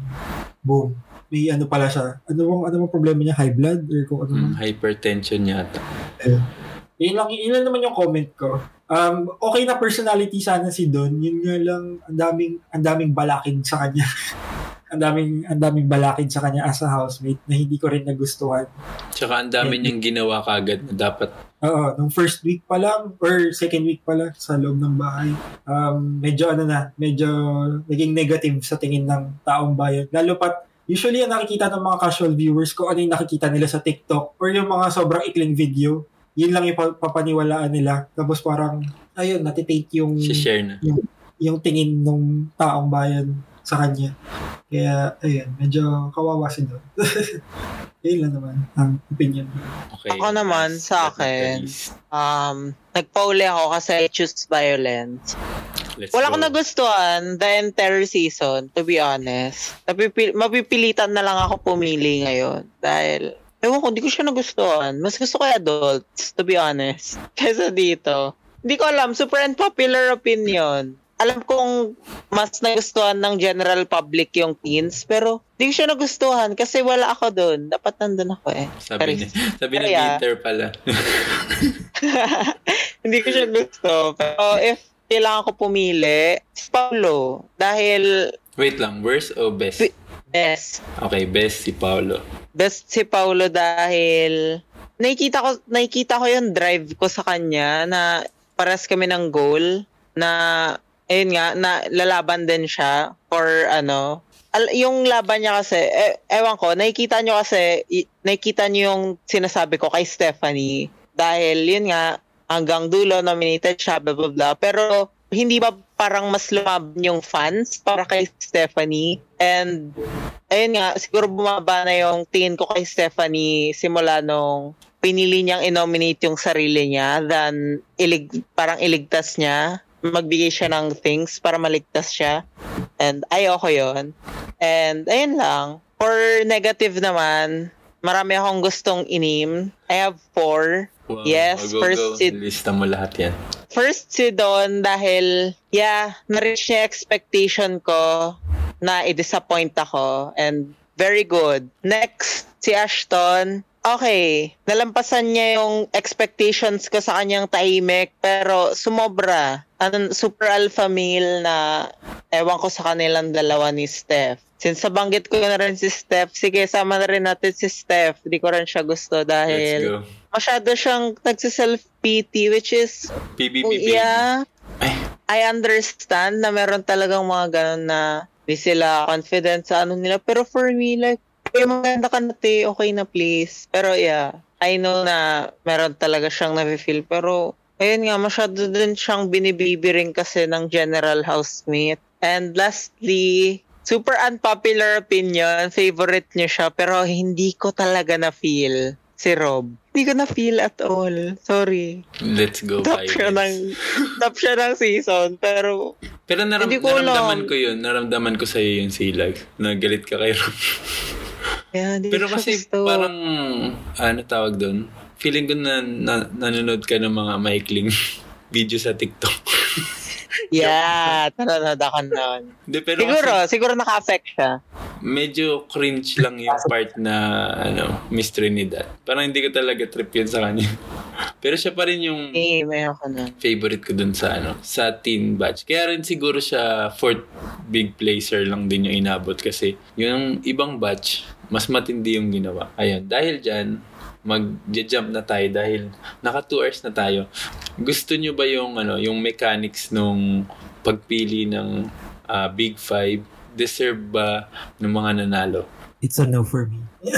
boom, may ano pala siya. Ano bang, ano bang problema niya? High blood? Or kung ano Mm, hypertension yata. Yun lang, yun lang naman yung comment ko. Um, okay na personality sana si Don. Yun nga lang, ang daming, ang daming balakid sa kanya. ang daming, ang daming balakid sa kanya as a housemate na hindi ko rin nagustuhan. Tsaka ang dami niyang ginawa kagad na dapat Oo, nung first week pa lang or second week pa lang sa loob ng bahay. Um, medyo ano na, medyo naging negative sa tingin ng taong bayan. Lalo pat usually ang nakikita ng mga casual viewers ko ano yung nakikita nila sa TikTok or yung mga sobrang ikling video. Yun lang yung pa- papaniwalaan nila. Tapos parang, ayun, natitake yung, share na. yung tingin ng taong bayan sa kanya. Kaya, ayun, medyo kawawa si Don. Yun lang naman ang opinion. Okay. Ako naman, sa akin, Um, nagpauli ako kasi I choose violence. Let's Wala go. akong nagustuhan the entire season, to be honest. Napipil- mapipilitan na lang ako pumili ngayon. Dahil, ewan ko, hindi ko siya nagustuhan. Mas gusto ko yung adults, to be honest. Kesa dito. Hindi ko alam, super unpopular opinion. Alam kong mas nagustuhan ng general public yung teens, pero hindi ko siya nagustuhan kasi wala ako doon. Dapat nandun ako eh. Sabi niya, sabi Kaya- niya bitter pala. Hindi ko siya gusto. Pero if kailangan ko pumili, si Paulo. Dahil Wait lang, worst o best? Best. Okay, best si Paolo. Best si Paulo dahil nakikita ko nakikita ko yung drive ko sa kanya na paras kami ng goal na ayun nga na lalaban din siya for ano al- yung laban niya kasi eh, ewan ko nakikita niyo kasi i- nakikita niyo yung sinasabi ko kay Stephanie. Dahil yun nga hanggang dulo nominated siya blah blah blah. Pero hindi ba parang mas lumaban yung fans para kay Stephanie? And ayun nga, siguro bumaba na yung tingin ko kay Stephanie simula nung pinili niyang i-nominate yung sarili niya than ilig, parang iligtas niya. Magbigay siya ng things para maligtas siya. And ayoko yon And ayun lang. For negative naman, marami akong gustong inim. I have four. Wow, Yes, go, first go. si- Lista mo lahat yan. First si Don dahil, yeah, na-reach niya expectation ko na i-disappoint ako and very good. Next, si Ashton. Okay, nalampasan niya yung expectations ko sa kanyang tahimik pero sumobra. Ano, super alpha male na ewan ko sa kanilang dalawa ni Steph. Since nabanggit ko na rin si Steph, sige, sama na rin natin si Steph. Di ko rin siya gusto dahil masyado siyang nagsiself-pity which is PBB Oh, baby. yeah. I understand na meron talagang mga ganun na di sila confident sa ano nila. Pero for me, like, eh, maganda ka na, te, okay na please. Pero yeah, I know na meron talaga siyang nafe-feel. Pero, ayun nga, masyado din siyang binibibi rin kasi ng general housemate. And lastly, super unpopular opinion, favorite niyo siya, pero hindi ko talaga na-feel si Rob. Hindi ko na-feel at all. Sorry. Let's go, Top siya ng, Pirates. top siya ng season, pero Pero naram- Hindi ko naramdaman ko yun. Naramdaman ko sa'yo yung silag. Nagalit ka kay Rob. yeah, Pero kasi gusto. parang, ano tawag doon? Feeling ko na, na nanonood ka ng mga maikling video sa TikTok. yeah, nanonood ako noon. Hindi, pero Siguro, kasi siguro naka-affect siya. medyo cringe lang yung part na, ano, Miss Trinidad. Parang hindi ko talaga trip yun sa kanya. pero siya pa rin yung Eh, may ako nun. favorite ko dun sa ano sa teen batch. Kaya rin siguro siya fourth big placer lang din yung inabot kasi yung ibang batch mas matindi yung ginawa. Ayun, dahil diyan mag-jump na tayo dahil naka 2 hours na tayo. Gusto nyo ba yung ano, yung mechanics nung pagpili ng ah, Big Five? Deserve ba ng mga nanalo? It's a no for me.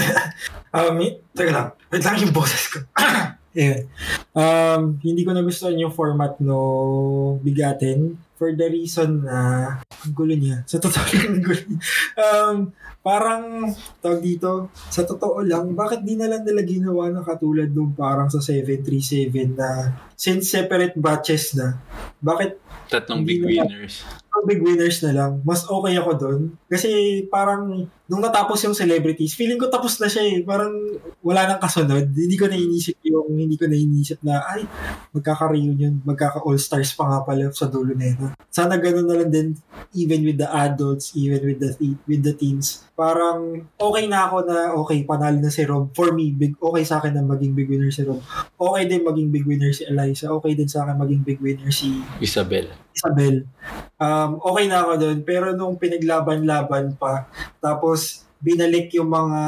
um, y- teka lang. Wait lang yung boses ko. Ayun. Um, hindi ko nagustuhan yung format no bigatin for the reason na ang gulo niya. Sa totoo lang, ang gulo niya. Um, parang, tawag dito, sa totoo lang, bakit di na lang nila ginawa na katulad nung parang sa 737 na since separate batches na, bakit Tatlong big winners. Big winners na lang. Mas okay ako doon. Kasi parang nung natapos yung celebrities, feeling ko tapos na siya eh. Parang wala nang kasunod. Hindi ko na inisip yung, hindi ko na inisip na, ay, magkaka-reunion, magkaka-all-stars pa nga pala sa dulo na yun. Sana ganun na lang din, even with the adults, even with the, with the teens. Parang okay na ako na, okay, panalo na si Rob. For me, big, okay sa akin na maging big winner si Rob. Okay din maging big winner si Eliza. Okay din sa akin maging big winner si Isabel. Isabel. Um, okay na ako doon. Pero nung pinaglaban-laban pa, tapos binalik yung mga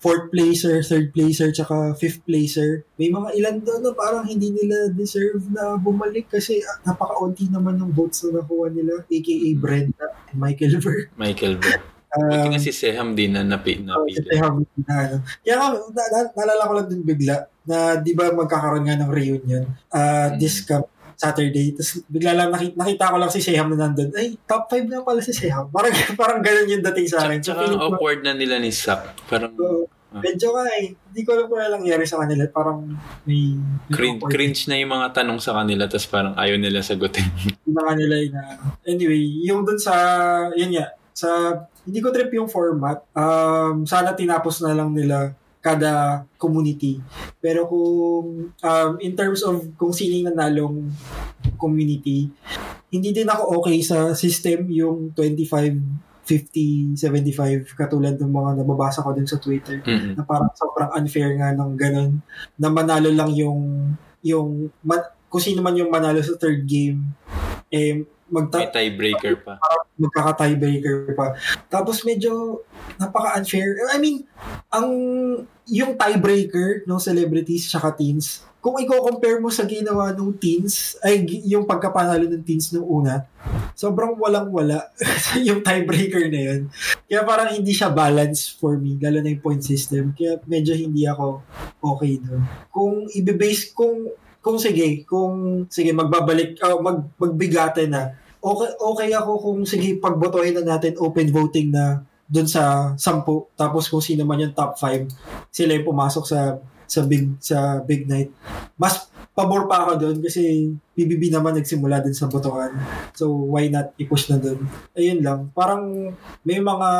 fourth placer, third placer, tsaka fifth placer. May mga ilan doon na parang hindi nila deserve na bumalik kasi ah, napaka-unti naman ng votes na nakuha nila, aka Brenda and Michael Ver. Michael Burr. Buti Um, nga si Seham din na Oh, napili. kasi habang na, ano. Kaya na, na, naalala ko lang din bigla na di ba magkakaroon nga ng reunion uh, Mm. this come Saturday. Tapos bigla lang nakita, nakita ko lang si Seham na nandun. Ay, top 5 na pala si Seham. Parang, parang ganun yung dating sa akin. So, Tsaka ko, awkward na nila ni Sak. Parang uh, medyo nga eh. Hindi ko alam kung ano nangyari sa kanila. Parang may... may cringe, awkward. cringe na yung mga tanong sa kanila tapos parang ayaw nila sagutin. Yung mga nila yung na... Anyway, yung dun sa... Yun nga. Sa... Hindi ko trip yung format. Um, sana tinapos na lang nila kada community. Pero kung um, in terms of kung sino yung nanalong community, hindi din ako okay sa system yung 25 50, 75 katulad ng mga nababasa ko din sa Twitter Mm-mm. na parang sobrang unfair nga ng ganun na manalo lang yung yung man, kung sino man yung manalo sa third game eh magta- May tiebreaker pa. magkaka-tiebreaker pa. Tapos medyo napaka-unfair. I mean, ang yung tiebreaker ng celebrities tsaka teens, kung i-compare mo sa ginawa ng teens, ay yung pagkapanalo ng teens nung una, sobrang walang-wala yung tiebreaker na yun. Kaya parang hindi siya balance for me, lalo na yung point system. Kaya medyo hindi ako okay doon. Kung i-base, kung kung sige, kung sige magbabalik oh, mag magbigate na. Okay okay ako kung sige pagbotohin na natin open voting na doon sa 10 tapos kung sino man yung top 5 sila yung pumasok sa sa big sa big night. Mas pabor pa ako doon kasi PBB naman nagsimula din sa botohan. So why not i-push na doon? Ayun lang. Parang may mga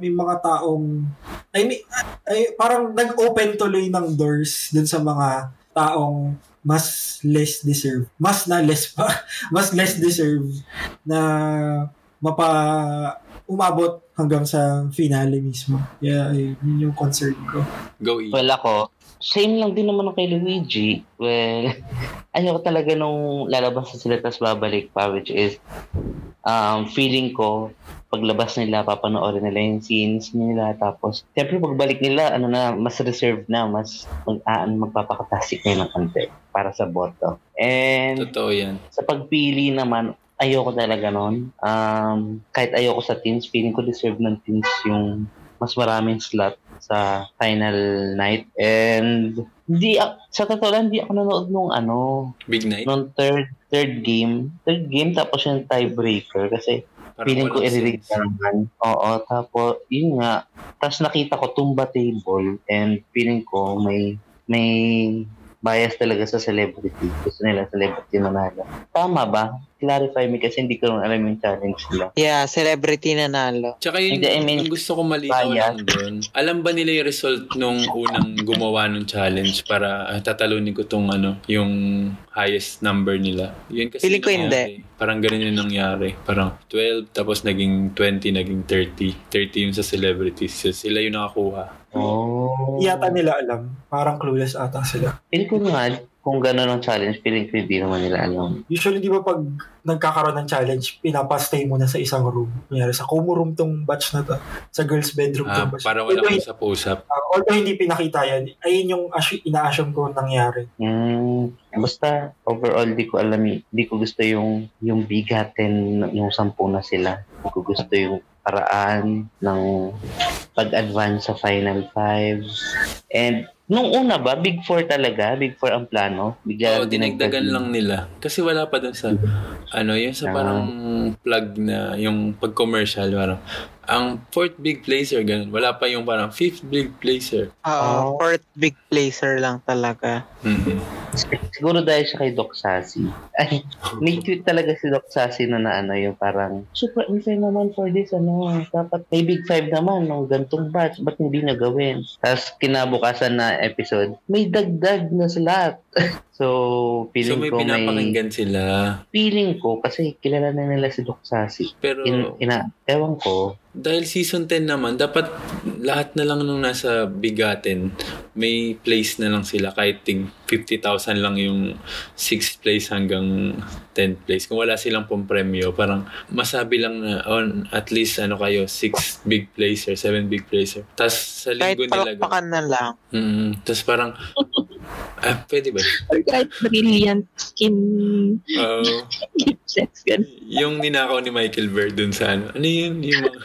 may mga taong I mean ay, parang nag-open tuloy ng doors dun sa mga taong mas less deserve. Mas na less pa. mas less deserve na mapa umabot hanggang sa finale mismo. Yeah, yun yung concern ko. Go E. Well, ako, same lang din naman ng kay Luigi. Well, ayoko talaga nung lalabas na sila tapos babalik pa, which is, um, feeling ko, paglabas nila, papanoorin nila yung scenes nila, tapos, siyempre pagbalik nila, ano na, mas reserved na, mas mag, ah, magpapakatasik na ng konti para sa boto. And, Totoo yan. sa pagpili naman, ayoko talaga nun. Um, kahit ayoko sa teams, feeling ko deserve ng teams yung mas maraming slot sa final night. And hindi sa totoo lang, hindi ako nanood nung ano, Big night. nung third third game. Third game tapos yung tiebreaker kasi Parang feeling ko sense. naman. Oo, tapos yun nga. Tapos nakita ko tumba table and feeling ko may may bias talaga sa celebrity. Gusto nila celebrity manalo. Tama ba? Clarify me kasi hindi ko rin alam yung challenge nila. Yeah, celebrity na nalo. Tsaka yung, Hindi, I mean, yung gusto ko malinaw lang doon. Alam ba nila yung result nung unang gumawa ng challenge para ah, tatalunin ko tong ano, yung highest number nila. Yun kasi Feeling ko nangyari. Parang ganun yung nangyari. Parang 12, tapos naging 20, naging 30. 30 yung sa celebrities. So, sila yung nakakuha. Oh. Yata nila alam. Parang clueless ata sila. Feeling ko nga, kung gano'n ang challenge, feeling ko hindi naman nila alam. Usually, di ba pag nagkakaroon ng challenge, pinapastay muna sa isang room. Kunyari, sa Kumu room tong batch na to. Sa girls bedroom Ah, tong batch. para walang Although, usap-usap. uh, although hindi pinakita yan, ayun yung assu- ina-assume ko nangyari. Hmm, basta overall di ko alam, di ko gusto yung yung bigatin yung sampu na sila. Di ko gusto yung paraan ng pag-advance sa Final Five. And nung una ba, Big Four talaga? Big Four ang plano? Bigla Oo, dinagdagan lang nila. Kasi wala pa dun sa, ano, yung sa Ah. parang plug na, yung pag-commercial, parang, ang fourth big placer, ganun. Wala pa yung parang fifth big placer. Oo, Oh. fourth big placer lang talaga. Mhm. Siguro dahil siya kay Doc Sassy. Ay, may tweet talaga si Doc Sassy na na ano, yung parang, super unfair naman for this, ano, dapat may big five naman, ng gantong batch, ba't hindi na gawin? Tapos kinabukasan na episode, may dagdag na slot. so, So feeling may ko may, pinapakinggan sila. feeling ko, kasi kilala na nila si Doc Sassy. Pero In, ina, ewan ko, dahil season 10 naman, dapat lahat na lang nung nasa bigatin, may place na lang sila. Kahit tig 50,000 lang yung 6th place hanggang 10th place. Kung wala silang pong premyo, parang masabi lang na on at least ano kayo, 6 big placer, 7 big placer. Tapos sa Kahit linggo nila. palakpakan na lang. Mm, Tapos parang, ah, pwede ba? Or kahit brilliant skin Oo. sets, ganun. yung ninakaw ni Michael Bird dun sa ano. Ano yun? Yung mga...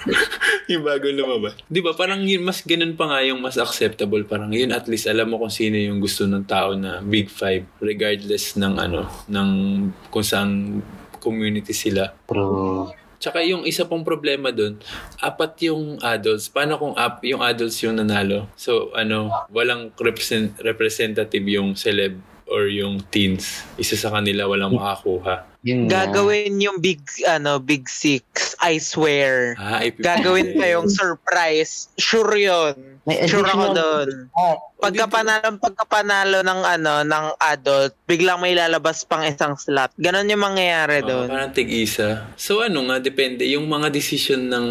yung bago lumabas. Di ba? Parang yun, mas ganun pa nga yung mas acceptable. Parang yun at least alam mo kung sino yung gusto ng tao na big five. Regardless ng ano, ng kung saan community sila. pero Tsaka yung isa pong problema doon, apat yung adults. Paano kung up yung adults yung nanalo? So ano, walang represent, representative yung celeb or yung teens. Isa sa kanila walang makakuha. Yun. Gagawin yung big, ano, big six. I swear. Ah, ipipili. Gagawin pa yung surprise. Sure yun. May Sure ako doon. Ah, Pagkapanalo, pagkapanalo ng ano, ng adult, biglang may lalabas pang isang slot. Ganon yung mangyayari Oo, doon. parang tig-isa. So ano nga, depende. Yung mga decision ng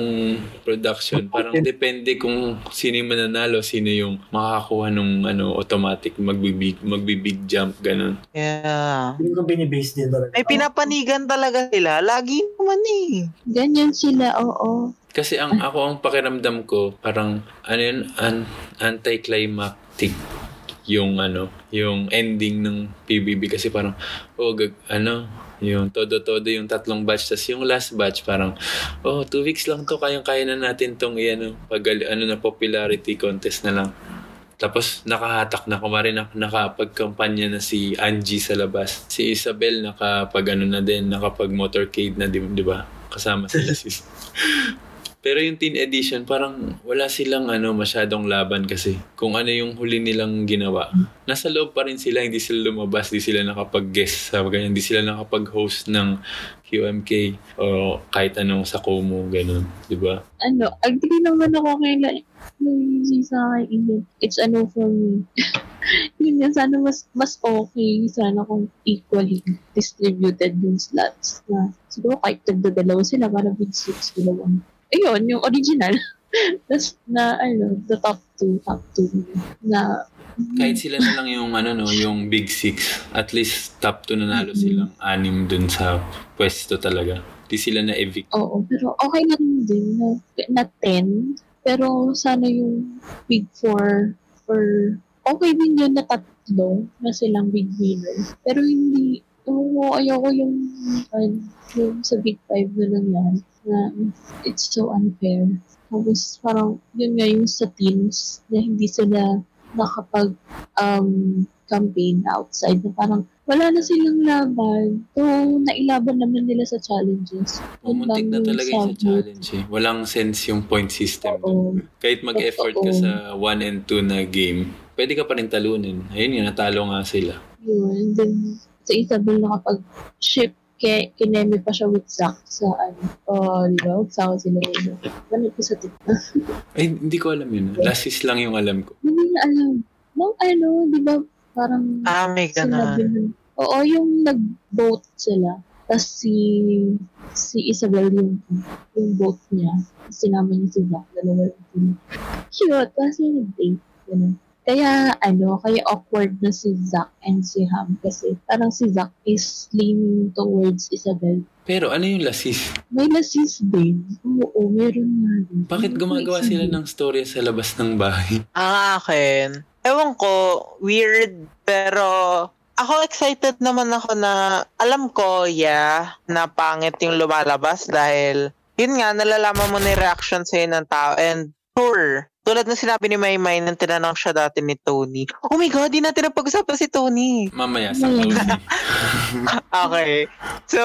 production, parang depende kung sino yung mananalo, sino yung makakakuha nung ano, automatic, magbibig, magbibig jump, ganun. Yeah. Ko binibase din talaga. May pinapanigan talaga sila. Lagi naman eh. Ganyan sila, oo. Kasi ang ako ang pakiramdam ko, parang ano yun, an, anticlimactic yung ano, yung ending ng PBB kasi parang oh gag, ano, yung todo-todo yung tatlong batch tas yung last batch parang oh two weeks lang to kayang kaya na natin tong ano pag ano na popularity contest na lang tapos nakahatak na kumari na nakapagkampanya na si Angie sa labas. Si Isabel nakapag ano na din nakapag motorcade na di, di ba? Kasama sila sis pero yung teen edition, parang wala silang ano, masyadong laban kasi kung ano yung huli nilang ginawa. Nasa loob pa rin sila, hindi sila lumabas, hindi sila nakapag-guest sa ganyan, hindi sila nakapag-host ng QMK o kahit anong sa Como, ganun, di ba? Ano, agree naman ako kay La yung sa akin. It's ano for me. Yun nga, sana mas, mas okay. Sana kung equally distributed yung slots. Na, siguro kahit tagdadalawa sila para big six, dalawang. Ayun, yung original. Tapos na, ano, the top two, top two. Na, Kahit sila na lang yung ano no, yung Big Six, at least top 2 nanalo silang anim dun sa pwesto talaga. Di sila na evict. oo, pero okay na rin din na, na 10. Pero sana yung big four or okay din yun na tatlo na silang big winner. Pero hindi, oo, ayoko yung, ano, yung sa big five na nangyari na it's so unfair. Tapos parang yun nga yung sa teams na hindi sila nakapag um, campaign outside na parang wala na silang laban. So, nailaban naman nila sa challenges. Pumuntik lang na talaga yung sa challenge eh. Walang sense yung point system. Oo. Kahit mag-effort ka sa 1 and 2 na game, pwede ka pa rin talunin. Ayun yun, natalo nga sila. Yun. Then, sa Isabel nakapag-ship kay kineme pa siya with Zack sa ano. Oh, di ba? Sa sila yun. Ganun ko sa TikTok. Ay, hindi ko alam yun. Last is lang yung alam ko. Hindi na alam. Nung ano, di ba? Parang Ah, may sinabi ganon. nun- Oo, yung nag-vote sila. Tapos si si Isabel yung yung vote niya. Sinama niya si Zack. Dalawa lang. Cute. Kasi nag-date. Ganun. Kaya ano, kaya awkward na si Zack and si Ham kasi parang si Zack is leaning towards Isabel. Pero ano yung last is? May lasis din. Oo, meron nga din. Bakit gumagawa sila ng storya sa labas ng bahay? Ang akin, ewan ko, weird, pero ako excited naman ako na, alam ko, yeah, na pangit yung lumalabas dahil, yun nga, nalalaman mo na yung reaction sa'yo ng tao and sure, tulad ng sinabi ni Maymay nang tinanong siya dati ni Tony. Oh my God, di natin napag-usapan si Tony. Mamaya sa Hmm. closing. Okay. So,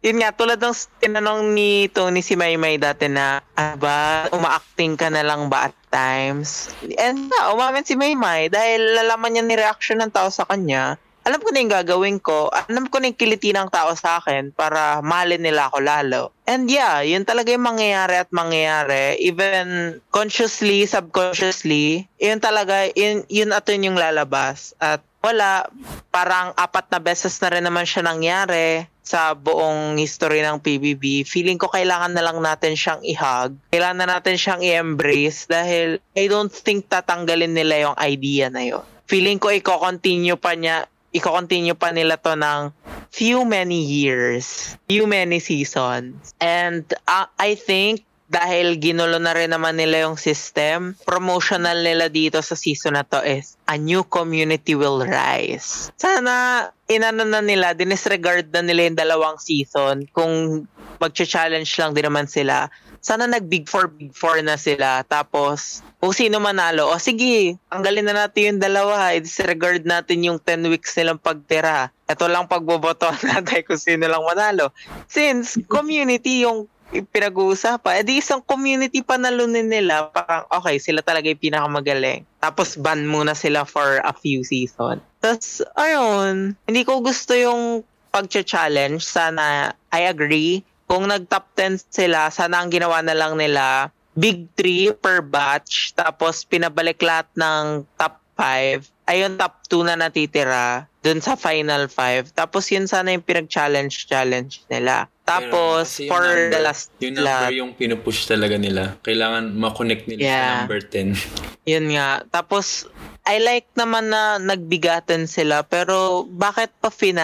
yun nga, tulad ng tinanong ni Tony si Maymay dati na, ah ba, umaacting ka na lang ba at times? And na, umamin si Maymay dahil lalaman niya ni reaction ng tao sa kanya. Alam ko na yung gagawin ko. Alam ko na yung kiliti ng tao sa akin para mahalin nila ako lalo. And yeah, yun talaga yung mangyayari at mangyayari. Even consciously, subconsciously, yun talaga, yun, yun at yun yung lalabas. At wala, parang apat na beses na rin naman siya nangyari sa buong history ng PBB. Feeling ko kailangan na lang natin siyang i-hug. Kailangan na natin siyang i-embrace dahil I don't think tatanggalin nila yung idea na yun. Feeling ko i-continue pa niya i-continue pa nila to ng few many years, few many seasons. And uh, I think dahil ginulo na rin naman nila yung system, promotional nila dito sa season na to is a new community will rise. Sana inano na nila, dinisregard na nila yung dalawang season kung mag-challenge lang din naman sila. Sana nag big four, big four na sila. Tapos, kung sino manalo, o sige, tanggalin na natin yung dalawa. I-disregard natin yung 10 weeks nilang pagtira. Ito lang pagboboto natin kung sino lang manalo. Since community yung pinag-uusapan, edi isang community panalunin nila, parang okay, sila talaga yung pinakamagaling. Tapos ban muna sila for a few season. Tapos, ayun, hindi ko gusto yung pag-challenge. Sana, I agree. Kung nag-top 10 sila, sana ang ginawa na lang nila, big 3 per batch, tapos pinabalik lahat ng top 5. Ayun, top 2 na natitira dun sa final 5. Tapos yun sana yung pinag-challenge-challenge nila. Tapos, Pero for number- the last Yung number lap, yung pinupush talaga nila. Kailangan makonect nila sa Yeah. number 10. Yun nga. Tapos, I like naman na nagbigatan sila, pero bakit pa F5?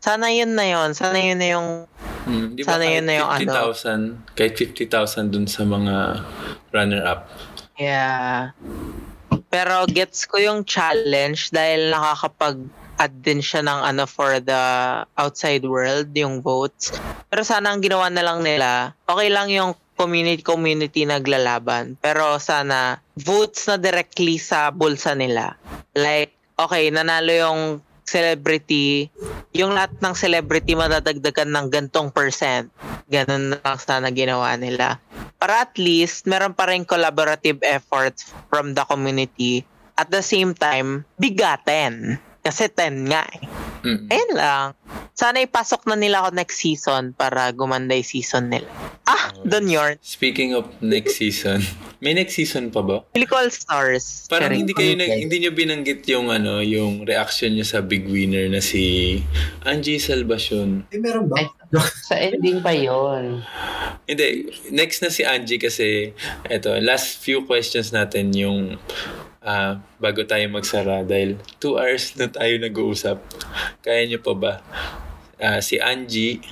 Sana yun na yun. Sana yun na yung... Hmm, di ba Sana yun na yung ano. 50,000, kahit 50,000 dun sa mga runner-up. Yeah. Pero gets ko yung challenge dahil nakakapag add din siya ng ano for the outside world, yung votes. Pero sana ang ginawa na lang nila, okay lang yung community community naglalaban. Pero sana votes na directly sa bulsa nila. Like, okay, nanalo yung celebrity, yung lahat ng celebrity madadagdagan ng gantong percent. Ganun lang sana ginawa nila. Para at least, meron pa rin collaborative efforts from the community. At the same time, bigaten. Kasi 10 nga eh. Mm. Ayun lang. Sana ipasok na nila ako next season para gumanda yung season nila. Ah, done yun. Speaking of next season, may next season pa ba? Pili ko All Stars. Parang Charing. hindi kayo nag, Okay. hindi niyo binanggit yung ano, yung reaction niyo sa big winner na si Angie Salvacion. Eh, meron ba? Ay. Sa ending pa yon. Hindi, next na si Angie kasi eto, last few questions natin yung ah, bago tayo magsara dahil two hours na tayo nag-uusap. Kaya niyo pa ba? Ah, si Angie,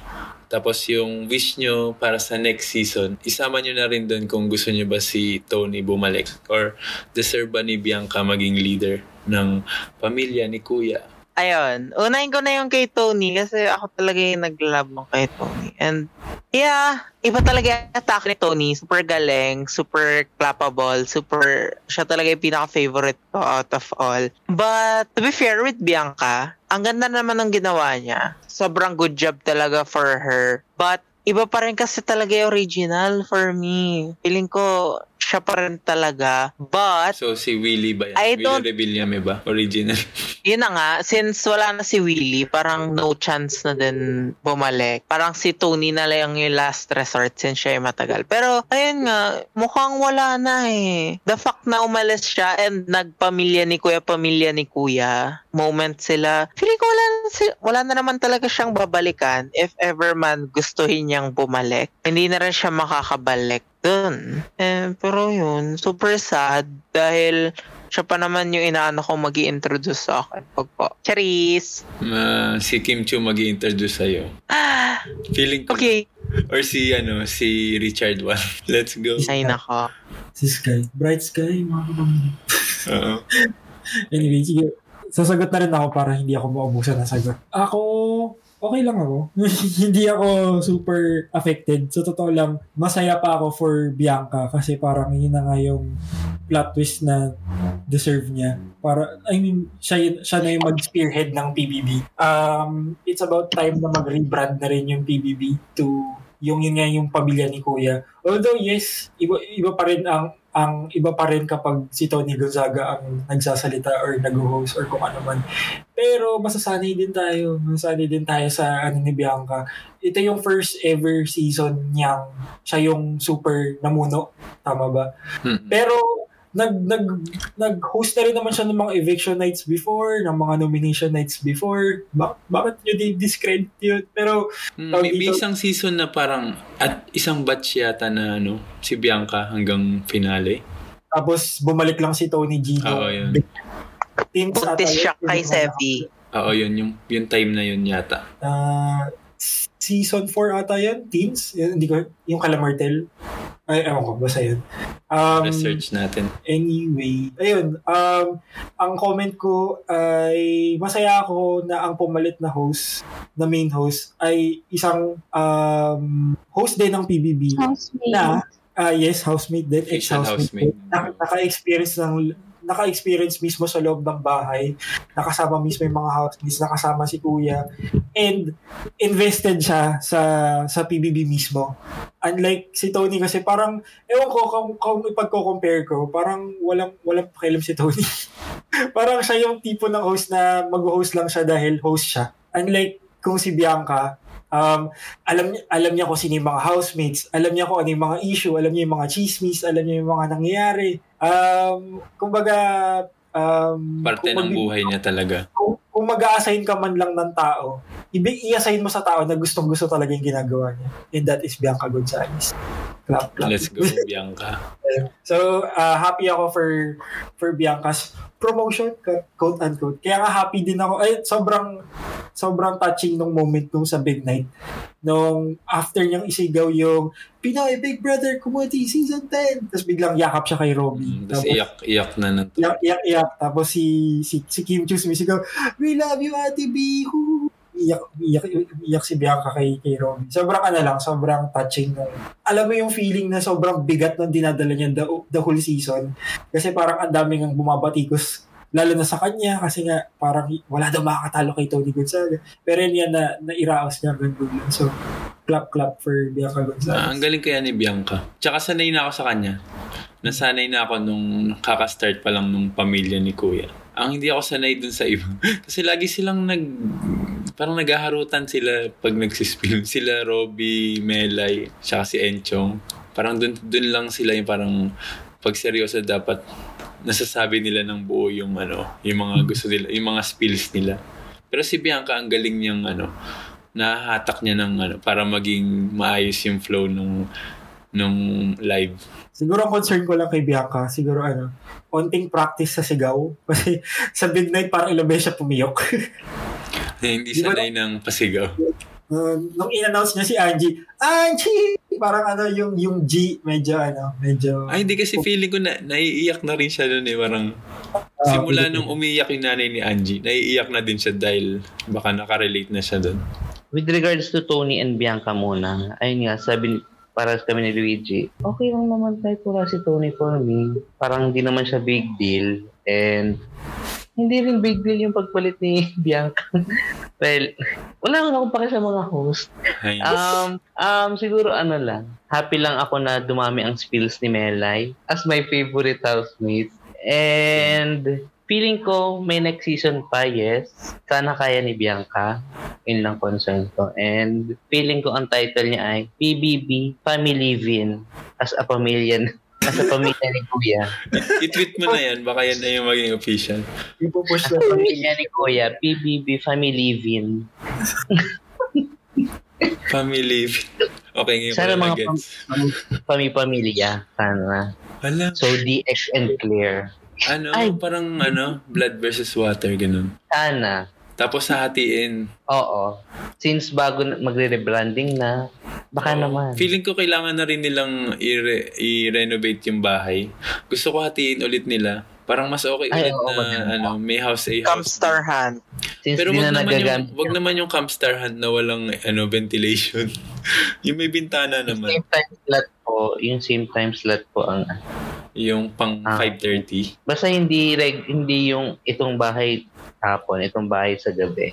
tapos yung wish nyo para sa next season, isama nyo na rin doon kung gusto nyo ba si Tony bumalik or deserve ba ni Bianca maging leader ng pamilya ni Kuya? Ayun. Unahin ko na yung kay Tony kasi ako talaga yung naglalabang kay Tony. And yeah, iba talaga yung attack ni Tony. Super galing, super clappable, super, siya talaga yung pinaka-favorite ko out of all. But to be fair with Bianca, ang ganda naman ng ginawa niya. Sobrang good job talaga for her. But iba pa rin kasi talaga yung original for me. Feeling ko, siya pa rin talaga. But, So si Willie ba yan? I Willie don't- Rebillame ba? Original. yun na nga, since wala na si Willie, parang no chance na din bumalik. Parang si Tony na lang yung last resort since siya yung matagal. Pero, ayun nga, mukhang wala na eh. The fact na umalis siya and nagpamilya ni Kuya, pamilya ni Kuya, moment sila. Feeling ko wala na, si- wala na naman talaga siyang babalikan if ever man gustuhin niyang bumalik. Hindi na rin siya makakabalik dun. Eh, pero yun, super sad dahil siya pa naman yung inaano ko mag introduce sa akin. Pag po. Charis! Ma, si Kim Chu mag introduce sa'yo. Ah, Feeling ko. okay. Or si, ano, si Richard Wan. Let's go. Ay, nako. Si Sky. Bright Sky, mga. Oo. Anyway, sige. Sasagot na rin ako para hindi ako maubusan ng sagot. Ako, okay lang ako. Hindi ako super affected. Sa totoo lang, masaya pa ako for Bianca kasi parang yun na nga yung plot twist na deserve niya. Para, I mean, siya, siya na yung mag-spearhead ng PBB. Um, it's about time na mag-rebrand na rin yung PBB to yung yun nga yung pamilya ni Kuya. Although yes, iba, iba pa rin ang ang iba pa rin kapag si Tony Gonzaga ang nagsasalita or nag-host or kung ano man. Pero masasanay din tayo. Masasanay din tayo sa ano ni Bianca. Ito yung first ever season niyang siya yung super namuno. Tama ba? Mm. Pero nag nag nag-host na rin naman siya ng mga eviction nights before, ng mga nomination nights before. Ba- bakit niyo di-discredit yun? Pero Mm, Tawag May, may dito- isang season na parang at isang batch yata na ano, si Bianca hanggang finale. tapos bumalik lang si Tony Gino. Oo, yun. Buntis yun, siya yung kay Sevi. Oo, yun yung, yung time na yun yata. Ah, season 4 ata yan, teens. Yan, hindi ko, yung Calamartel. Ay, ewan ko, basta yun. Um, Research natin. Anyway, ayun, um, ang comment ko ay masaya ako na ang pumalit na host, na main host, ay isang um, host din ng PBB Housemate. na, ah yes, housemate din, ex-housemate. housemate. Na, naka-experience ng naka-experience mismo sa loob ng bahay, nakasama mismo yung mga housemates, nakasama si kuya, and invested siya sa sa PBB mismo. Unlike si Tony kasi parang, ewan ko, kung, kung ipagko-compare ko, parang walang, walang pakialam si Tony. parang siya yung tipo ng host na mag-host lang siya dahil host siya. Unlike kung si Bianca, um, alam alam niya kung sino yung mga housemates, alam niya kung ano yung mga issue, alam niya yung mga chismis, alam niya yung mga nangyayari. Um, kumbaga, um, Parte kung ng mag- buhay niya talaga. Kung, kung mag-a-assign ka man lang ng tao, ibi- i-assign mo sa tao na gustong gusto talaga yung ginagawa niya. And that is Bianca Gonzalez. Clap, clap. Let's go, Bianca. So, uh, happy ako for for Bianca's promotion, quote unquote. Kaya nga happy din ako. Ay, sobrang sobrang touching nung moment nung sa Big Night. Nung after niyang isigaw yung Pinoy Big Brother Comedy Season 10. Tapos biglang yakap siya kay Robby. Mm, Tapos iyak, iyak na ng Iyak, iyak, iyak. Tapos si, si, si Kim Chiu sumisigaw, We love you, Ate B. Hoo." Iyak, iyak, iyak si Bianca kay, kay Robby. Sobrang ano lang, sobrang touching. Nung, alam mo yung feeling na sobrang bigat ng dinadala niya the, the whole season. Kasi parang ang daming ang bumabatikos lalo na sa kanya kasi nga parang wala daw makakatalo kay Tony Gonzaga. Pero yun yan na, nairaos niya hanggang dulo. So, clap clap for Bianca Gonzalez. Ah, ang galing kaya ni Bianca. Tsaka sanay na ako sa kanya. Nasanay na ako nung kakastart pa lang nung pamilya ni Kuya. Ang hindi ako sanay dun sa iba. Kasi lagi silang nag... Parang naghaharutan sila pag nagsispill. Sila Robby, Melay, tsaka si Enchong. Parang dun, dun lang sila yung parang pag seryoso dapat nasasabi nila ng buo yung ano, yung mga gusto nila, yung mga spills nila. Pero si Bianca ang galing niyang ano, nahahatak niya ng ano para maging maayos yung flow nung nung live. Siguro ang concern ko lang kay Bianca, siguro ano, onting practice sa sigaw. Kasi sa midnight parang ilang beses siya pumiyok. hindi Di ba sanay ng pasigaw. Uh, nung in-announce niya si Angie, Angie! Parang ano, yung, yung G, medyo ano, medyo... Ay, hindi kasi feeling ko na naiiyak na rin siya doon eh. Parang ah, simula feeling nung umiiyak yung nanay ni Angie, naiiyak na din siya dahil baka nakarelate na siya doon. With regards to Tony and Bianca muna, ayun nga, sabi ni- para kami ni Luigi, okay lang naman tayo pula si Tony for me. Parang hindi naman siya big deal. And hindi rin big deal yung pagpalit ni Bianca. well, wala naman akong pake sa mga host. Um, um, siguro ano lang, happy lang ako na dumami ang spills ni Melay as my favorite housemate. And feeling ko may next season pa, yes. Sana kaya ni Bianca. Yun lang concern ko. And feeling ko ang title niya ay PBB Family Living as a pamilya as a pamilya ni Kuya. i-tweet mo na yan, baka yan na yung maging official. Ipupush na a pamilya ni Kuya, PBB Family Living. Family. Okay, ngayon ko Sana na mga gets. Pami-pamilya. Sana. Alam, So, DX and Claire. ano, Ay. parang ano, blood versus water, ganun. Sana. Tapos hahatiin. Oo. Since bago na- magre-rebranding na, baka Oo. naman. Feeling ko kailangan na rin nilang i-re- i-renovate yung bahay. Gusto ko hatiin ulit nila. Parang mas okay Ay, ulit oo, na maganda. ano, may house A house. B. Camstar Hunt. Since Pero di wag na naman, yung, nagagamit. wag naman yung campstar hunt na walang ano, ventilation. yung may bintana naman. Same time slot po, yung same time slot po ang Yung pang Ah. 5.30. basta hindi reg, hindi yung itong bahay hapon, itong bahay sa gabi.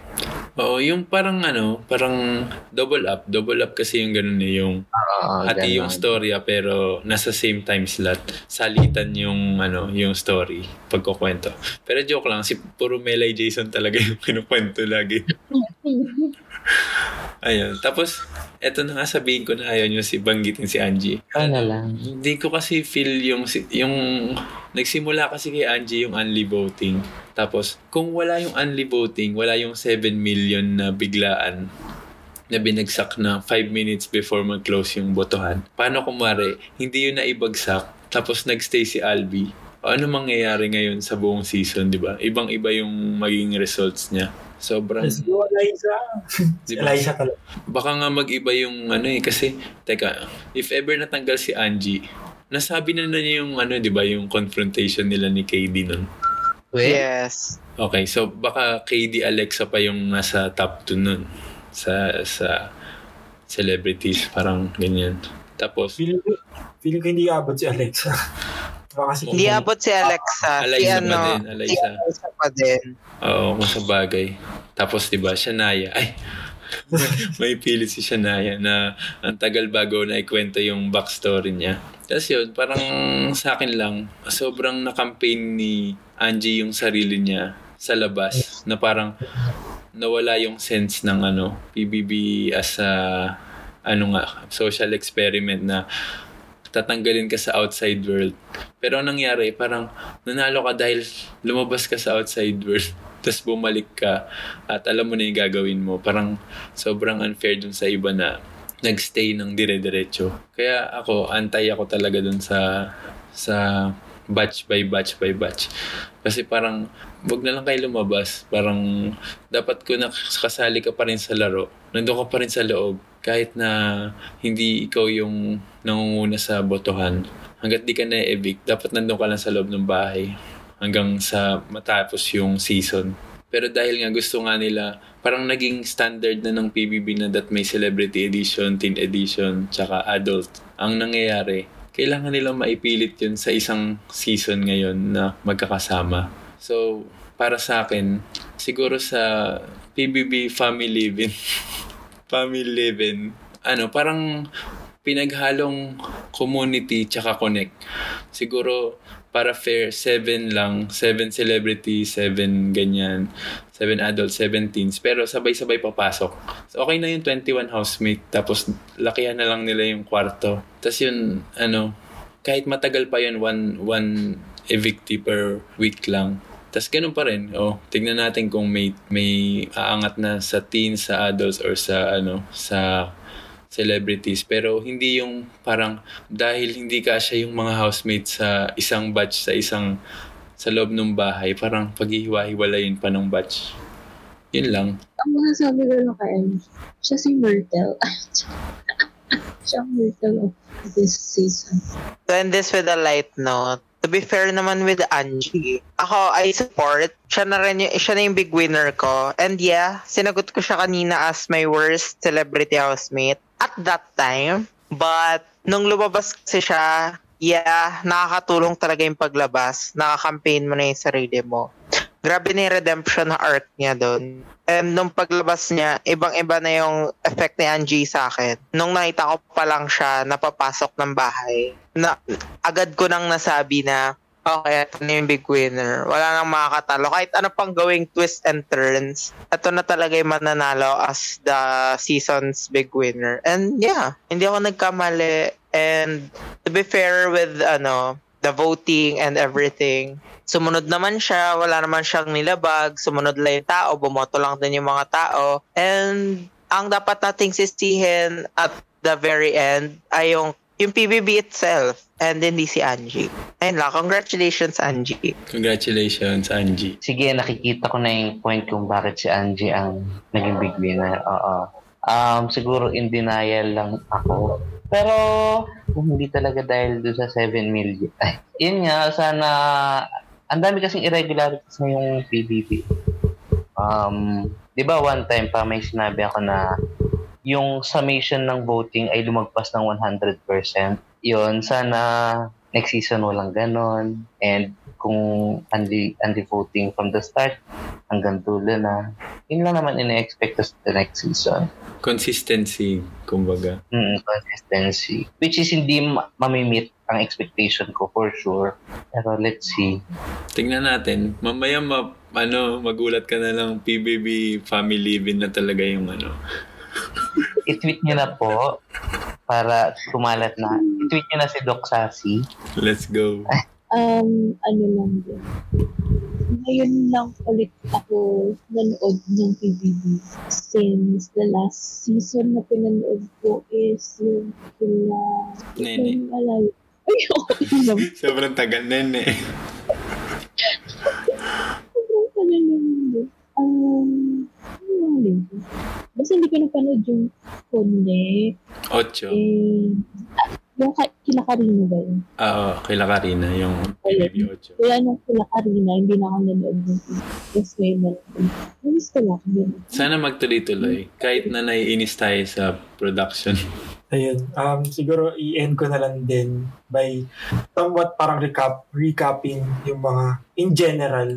Oo, yung parang ano, parang double up. Double up kasi yung ganun eh, yung Oo, hati yung storya pero nasa same time slot. Salitan yung ano, yung story pagkukwento. Pero joke lang, si puro Melay Jason talaga yung kinukwento lagi. Ayun. Tapos, eto na nga sabihin ko na ayaw nyo si banggitin si Angie. Ano lang. Hindi ko kasi feel yung, si- yung, nagsimula kasi kay Angie yung unli voting. Tapos, kung wala yung unli voting, wala yung 7 million na biglaan na binagsak na 5 minutes before mag-close yung botohan. Paano kumare, hindi yun naibagsak, tapos nagstay si Albi. O ano mangyayari ngayon sa buong season, di ba? Ibang-iba yung magiging results niya. Sobrang... Go, Eliza. di Si ba? Eliza talaga. baka nga mag-iba yung ano eh kasi teka if ever natanggal si Angie nasabi na na niya yung ano 'di ba yung confrontation nila ni KD nun Wait, Yes. okay so baka KD Alexa pa yung nasa top 2 nun sa sa celebrities parang ganyan tapos Feeling ko, feeling ko hindi abot si Alexa. Baka kasi Hindi abot si Alexa. si Eliza ano, pa din si Eliza Eliza pa din. oo kung sa bagay tapos 'di ba Shania ay may pilit si Shania na ang tagal bago na ikwento yung backstory niya. Tapos yun, parang sa akin lang, sobrang na-campaign ni Angie yung sarili niya sa labas na parang nawala yung sense ng ano, PBB as a ano nga, social experiment na tatanggalin ka sa outside world. Pero ang nangyari, parang nanalo ka dahil lumabas ka sa outside world. Tapos bumalik ka at alam mo na yung gagawin mo. Parang sobrang unfair dun sa iba na nagstay ng dire-diretso. Kaya ako, antay ako talaga dun sa sa batch by batch by batch. Kasi parang, wag na lang kayo lumabas. Parang, dapat ko na ka pa rin sa laro. Nandun ka pa rin sa loob. Kahit na hindi ikaw yung nangunguna sa botohan. Hanggat di ka na-evict, dapat nandun ka lang sa loob ng bahay. Hanggang sa matapos yung season. Pero dahil nga gusto nga nila, parang naging standard na ng PBB na that may celebrity edition, teen edition, tsaka adult. Ang nangyayari, kailangan nilang maipilit yun sa isang season ngayon na magkakasama. So, para sa akin, siguro sa PBB Family Living, Family Living, ano, parang pinaghalong community tsaka connect. Siguro, para fair, seven lang. Seven celebrity, seven ganyan. Seven adults, seven teens. Pero sabay-sabay papasok. So, okay na yung 21 housemate. Tapos, lakihan na lang nila yung kwarto. Tapos yun, ano, kahit matagal pa yun, one, one evictee per week lang. Tapos ganun pa rin. Oh, tignan natin kung may may aangat na sa teens, sa adults or sa ano, sa celebrities pero hindi yung parang dahil hindi kasya yung mga housemates sa isang batch sa isang sa loob ng bahay parang paghihiwa-hiwalayin pa ng batch yun lang Ang mga sabi ko lang kay Ellie, siya si Myrtle. siya ang Myrtle of this season. To end this with a light note, to be fair naman with Angie, ako, I support. Siya na rin yung, siya na yung big winner ko. And yeah, sinagot ko siya kanina as my worst celebrity housemate at that time. But, nung lumabas kasi siya, yeah, nakakatulong talaga yung paglabas. Nakakampaign mo na yung sarili mo. Grabe na yung redemption arc niya doon. And nung paglabas niya, ibang-iba na yung effect ni Angie sa akin. Nung nakita ko pa lang siya napapasok ng bahay, na agad ko nang nasabi na okay, ito na yung big winner. Wala nang makakatalo. Kahit ano pang gawing twist and turns, ito na talaga yung mananalo as the season's big winner. And yeah, hindi ako nagkamali. And to be fair with ano, the voting and everything, sumunod naman siya, wala naman siyang nilabag, sumunod lang yung tao, bumoto lang din yung mga tao. And ang dapat nating sisihin at the very end ay yung yung PBB itself and hindi si Angie. Ayun lang, congratulations Angie. congratulations Angie Sige, nakikita ko na yung point kung bakit si Angie ang naging big winner. Oo. Um, siguro in denial lang ako. Pero kung hindi talaga dahil doon sa 7 million. Ay, yun nga, sana ang dami kasing irregularities na yung PBB. Um, 'di ba one time pa may sinabi ako na yung summation ng voting ay lumagpas ng 100%. Yun, sana next season walang ganon. And kung unli, unli voting from the start hanggang dulo na, yun lang naman ina-expect us the next season. Consistency, kumbaga. Mm, consistency. Which is hindi ma- mamimit ang expectation ko for sure. Pero let's see. Tingnan natin. Mamaya ma, ano, magulat ka na lang PBB family living na talaga yung ano. I-tweet nyo na po para kumalat na. I-tweet nyo na si Doc Sassy. Let's go. Um, ano lang din. Ngayon lang ulit ako nanood ng PBB since the last season na pinanood ko is yung kila... Nene. Yung. Ay, lang. Sobrang tagal, nene. Sobrang tagal din. Um, ano lang din. Basta hindi ko napanood yung Connect. Ocho. Ah, yung kila Karina ba yun? Ah, Oo, kila Karina, yung PBB Ocho. Kaya nung kila Karina, hindi na ako nanood ng Yes, may nanood. Gusto lang. Sana magtuloy-tuloy. Kahit na naiinis tayo sa production. Ayun. Um, siguro i-end ko na lang din by somewhat parang recap, recapping yung mga in general.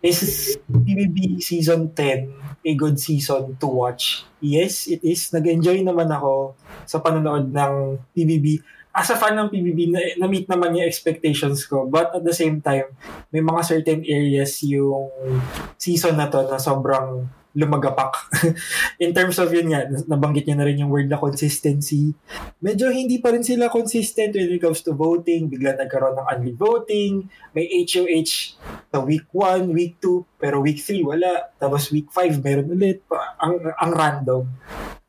Is PBB Season 10 a good season to watch? Yes, it is. Nag-enjoy naman ako sa panonood ng PBB. As a fan ng PBB, na, na-meet naman yung expectations ko. But at the same time, may mga certain areas yung season na to na sobrang lumagapak. In terms of yun nga, nabanggit niya na rin yung word na consistency. Medyo hindi pa rin sila consistent when it comes to voting. Bigla nagkaroon ng early voting. May HOH sa week 1, week 2, pero week 3 wala. Tapos week 5 meron ulit. Ang, ang random.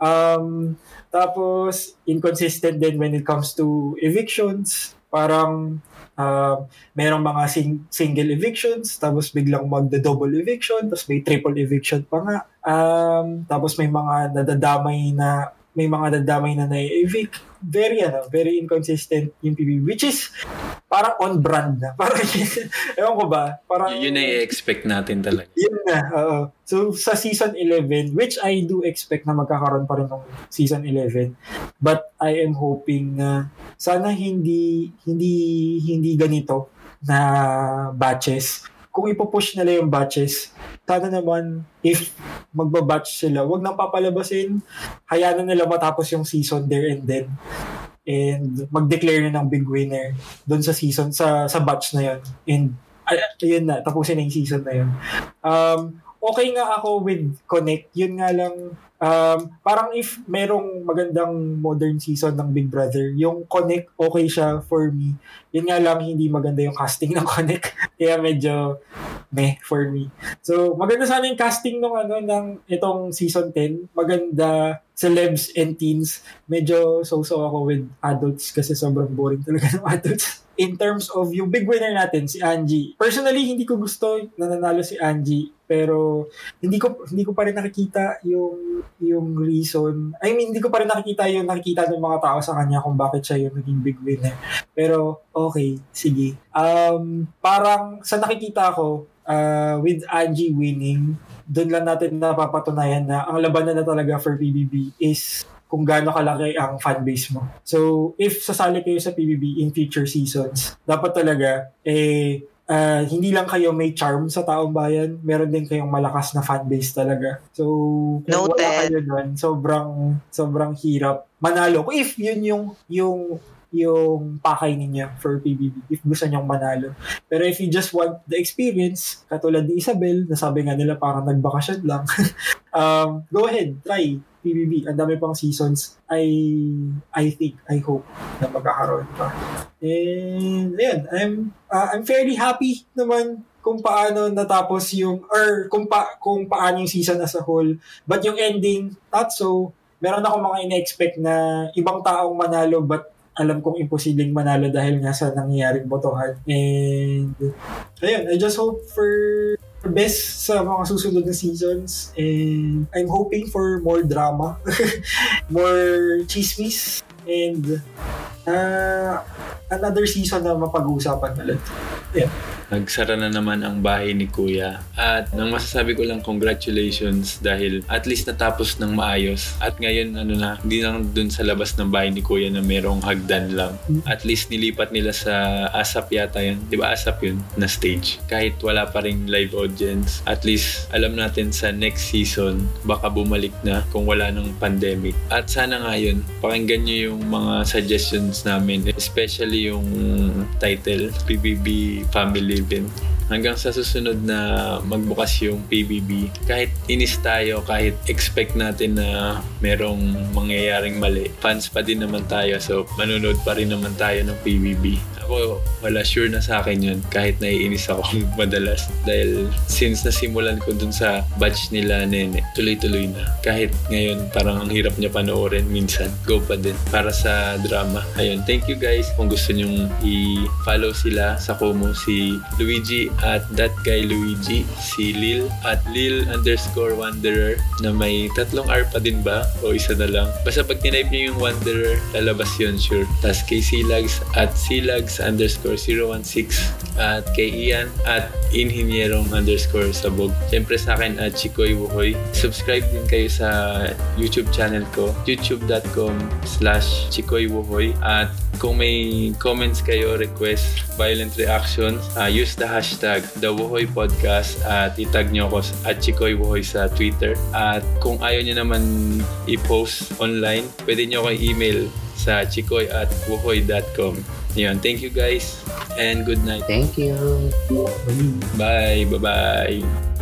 Um, tapos, inconsistent din when it comes to evictions. Parang, uh, merong mga sing- single evictions, tapos biglang magda-double eviction, tapos may triple eviction pa nga. Um, tapos may mga nadadamay na may mga nadamay na na-evict. Very, ano, very inconsistent yung PBB. Which is, parang on brand na. Parang, ewan ko ba? Parang, Y- yun na i-expect natin talaga. yun na, oo. So, sa season 11, which I do expect na magkakaroon pa rin ng season 11, but I am hoping na sana hindi, hindi, hindi ganito na batches. Kung ipopush nila yung batches, sana naman, if magbabatch sila, wag nang papalabasin, hayaan na nila matapos yung season there and then and mag-declare na ng big winner doon sa season, sa sa batch na yun. And ay, ayun na, tapusin na yung season na yun. Um, okay nga ako with Connect. Yun nga lang, um, parang if merong magandang modern season ng Big Brother, yung Connect, okay siya for me. Yun nga lang, hindi maganda yung casting ng Connect. Kaya medyo meh for me. So, maganda sana yung casting ng ano ng itong season 10. Maganda celebs and teens. Medyo so-so ako with adults kasi sobrang boring talaga ng adults. In terms of yung big winner natin, si Angie. Personally, hindi ko gusto na nanalo si Angie. Pero hindi ko hindi ko pa rin nakikita yung yung reason. I mean, hindi ko pa rin nakikita yung nakikita ng mga tao sa kanya kung bakit siya yung naging big winner. Pero okay, sige. Um, parang sa nakikita ko, uh, with Angie winning, doon lang natin napapatunayan na ang labanan na talaga for PBB is kung gaano kalaki ang fanbase mo. So, if sasali kayo sa PBB in future seasons, dapat talaga, eh, uh, hindi lang kayo may charm sa taong bayan, meron din kayong malakas na fanbase talaga. So, kung Noted. wala kayo doon, sobrang, sobrang hirap manalo. If yun yung, yung yung pakay ninyo for PBB if gusto nyong manalo. Pero if you just want the experience, katulad ni Isabel, nasabi nga nila parang nagbakasyon lang, um, go ahead, try PBB. Ang dami pang seasons. I I think, I hope na magkakaroon pa. And, ayun, I'm, uh, I'm fairly happy naman kung paano natapos yung, or kung, pa, kung paano yung season as a whole. But yung ending, not so. Meron ako mga ina-expect na ibang taong manalo but alam kong imposibleng manalo dahil nga sa nangyayaring botohan. And, ayun, I just hope for the best sa mga susunod na seasons. And I'm hoping for more drama, more chismis, and uh, another season na mapag-uusapan ulit. Yeah. Nagsara na naman ang bahay ni Kuya. At nang masasabi ko lang congratulations dahil at least natapos ng maayos. At ngayon ano na, hindi lang dun sa labas ng bahay ni Kuya na merong hagdan lang. At least nilipat nila sa ASAP yata yun. Di ba ASAP yun na stage? Kahit wala pa rin live audience. At least alam natin sa next season baka bumalik na kung wala ng pandemic. At sana nga yun, pakinggan nyo yung mga suggestions namin. Especially yung title, PBB Family Event. Hanggang sa susunod na magbukas yung PBB, kahit inis tayo, kahit expect natin na merong mangyayaring mali, fans pa din naman tayo. So, manonood pa rin naman tayo ng PBB. Ako, wala sure na sa akin yun kahit naiinis ako madalas. Dahil since nasimulan ko dun sa batch nila nene, tuloy-tuloy na. Kahit ngayon parang ang hirap niya panoorin minsan. Go pa din para sa drama. Ayun, thank you guys. Kung gusto nyong i-follow sila sa Kumu, si Luigi at that guy Luigi, si Lil at Lil underscore Wanderer na may tatlong R pa din ba? O isa na lang. Basta pag tinype nyo yung Wanderer, lalabas yun sure. Tapos kay Silags at Silags underscore 016 at kay Ian at Inhinyerong underscore sabog. Siyempre sa akin at Chikoy Wuhoy. Subscribe din kayo sa YouTube channel ko, youtube.com slash Chikoy Wuhoy. At kung may comments kayo, request, violent reactions, uh, use the hashtag The Wuhoy Podcast at itag nyo ako at Chikoy Wuhoy sa Twitter. At kung ayaw nyo naman i-post online, pwede nyo ako email sa chikoy at wuhoy.com. Yun, thank you guys and good night. Thank you. Bye, bye-bye.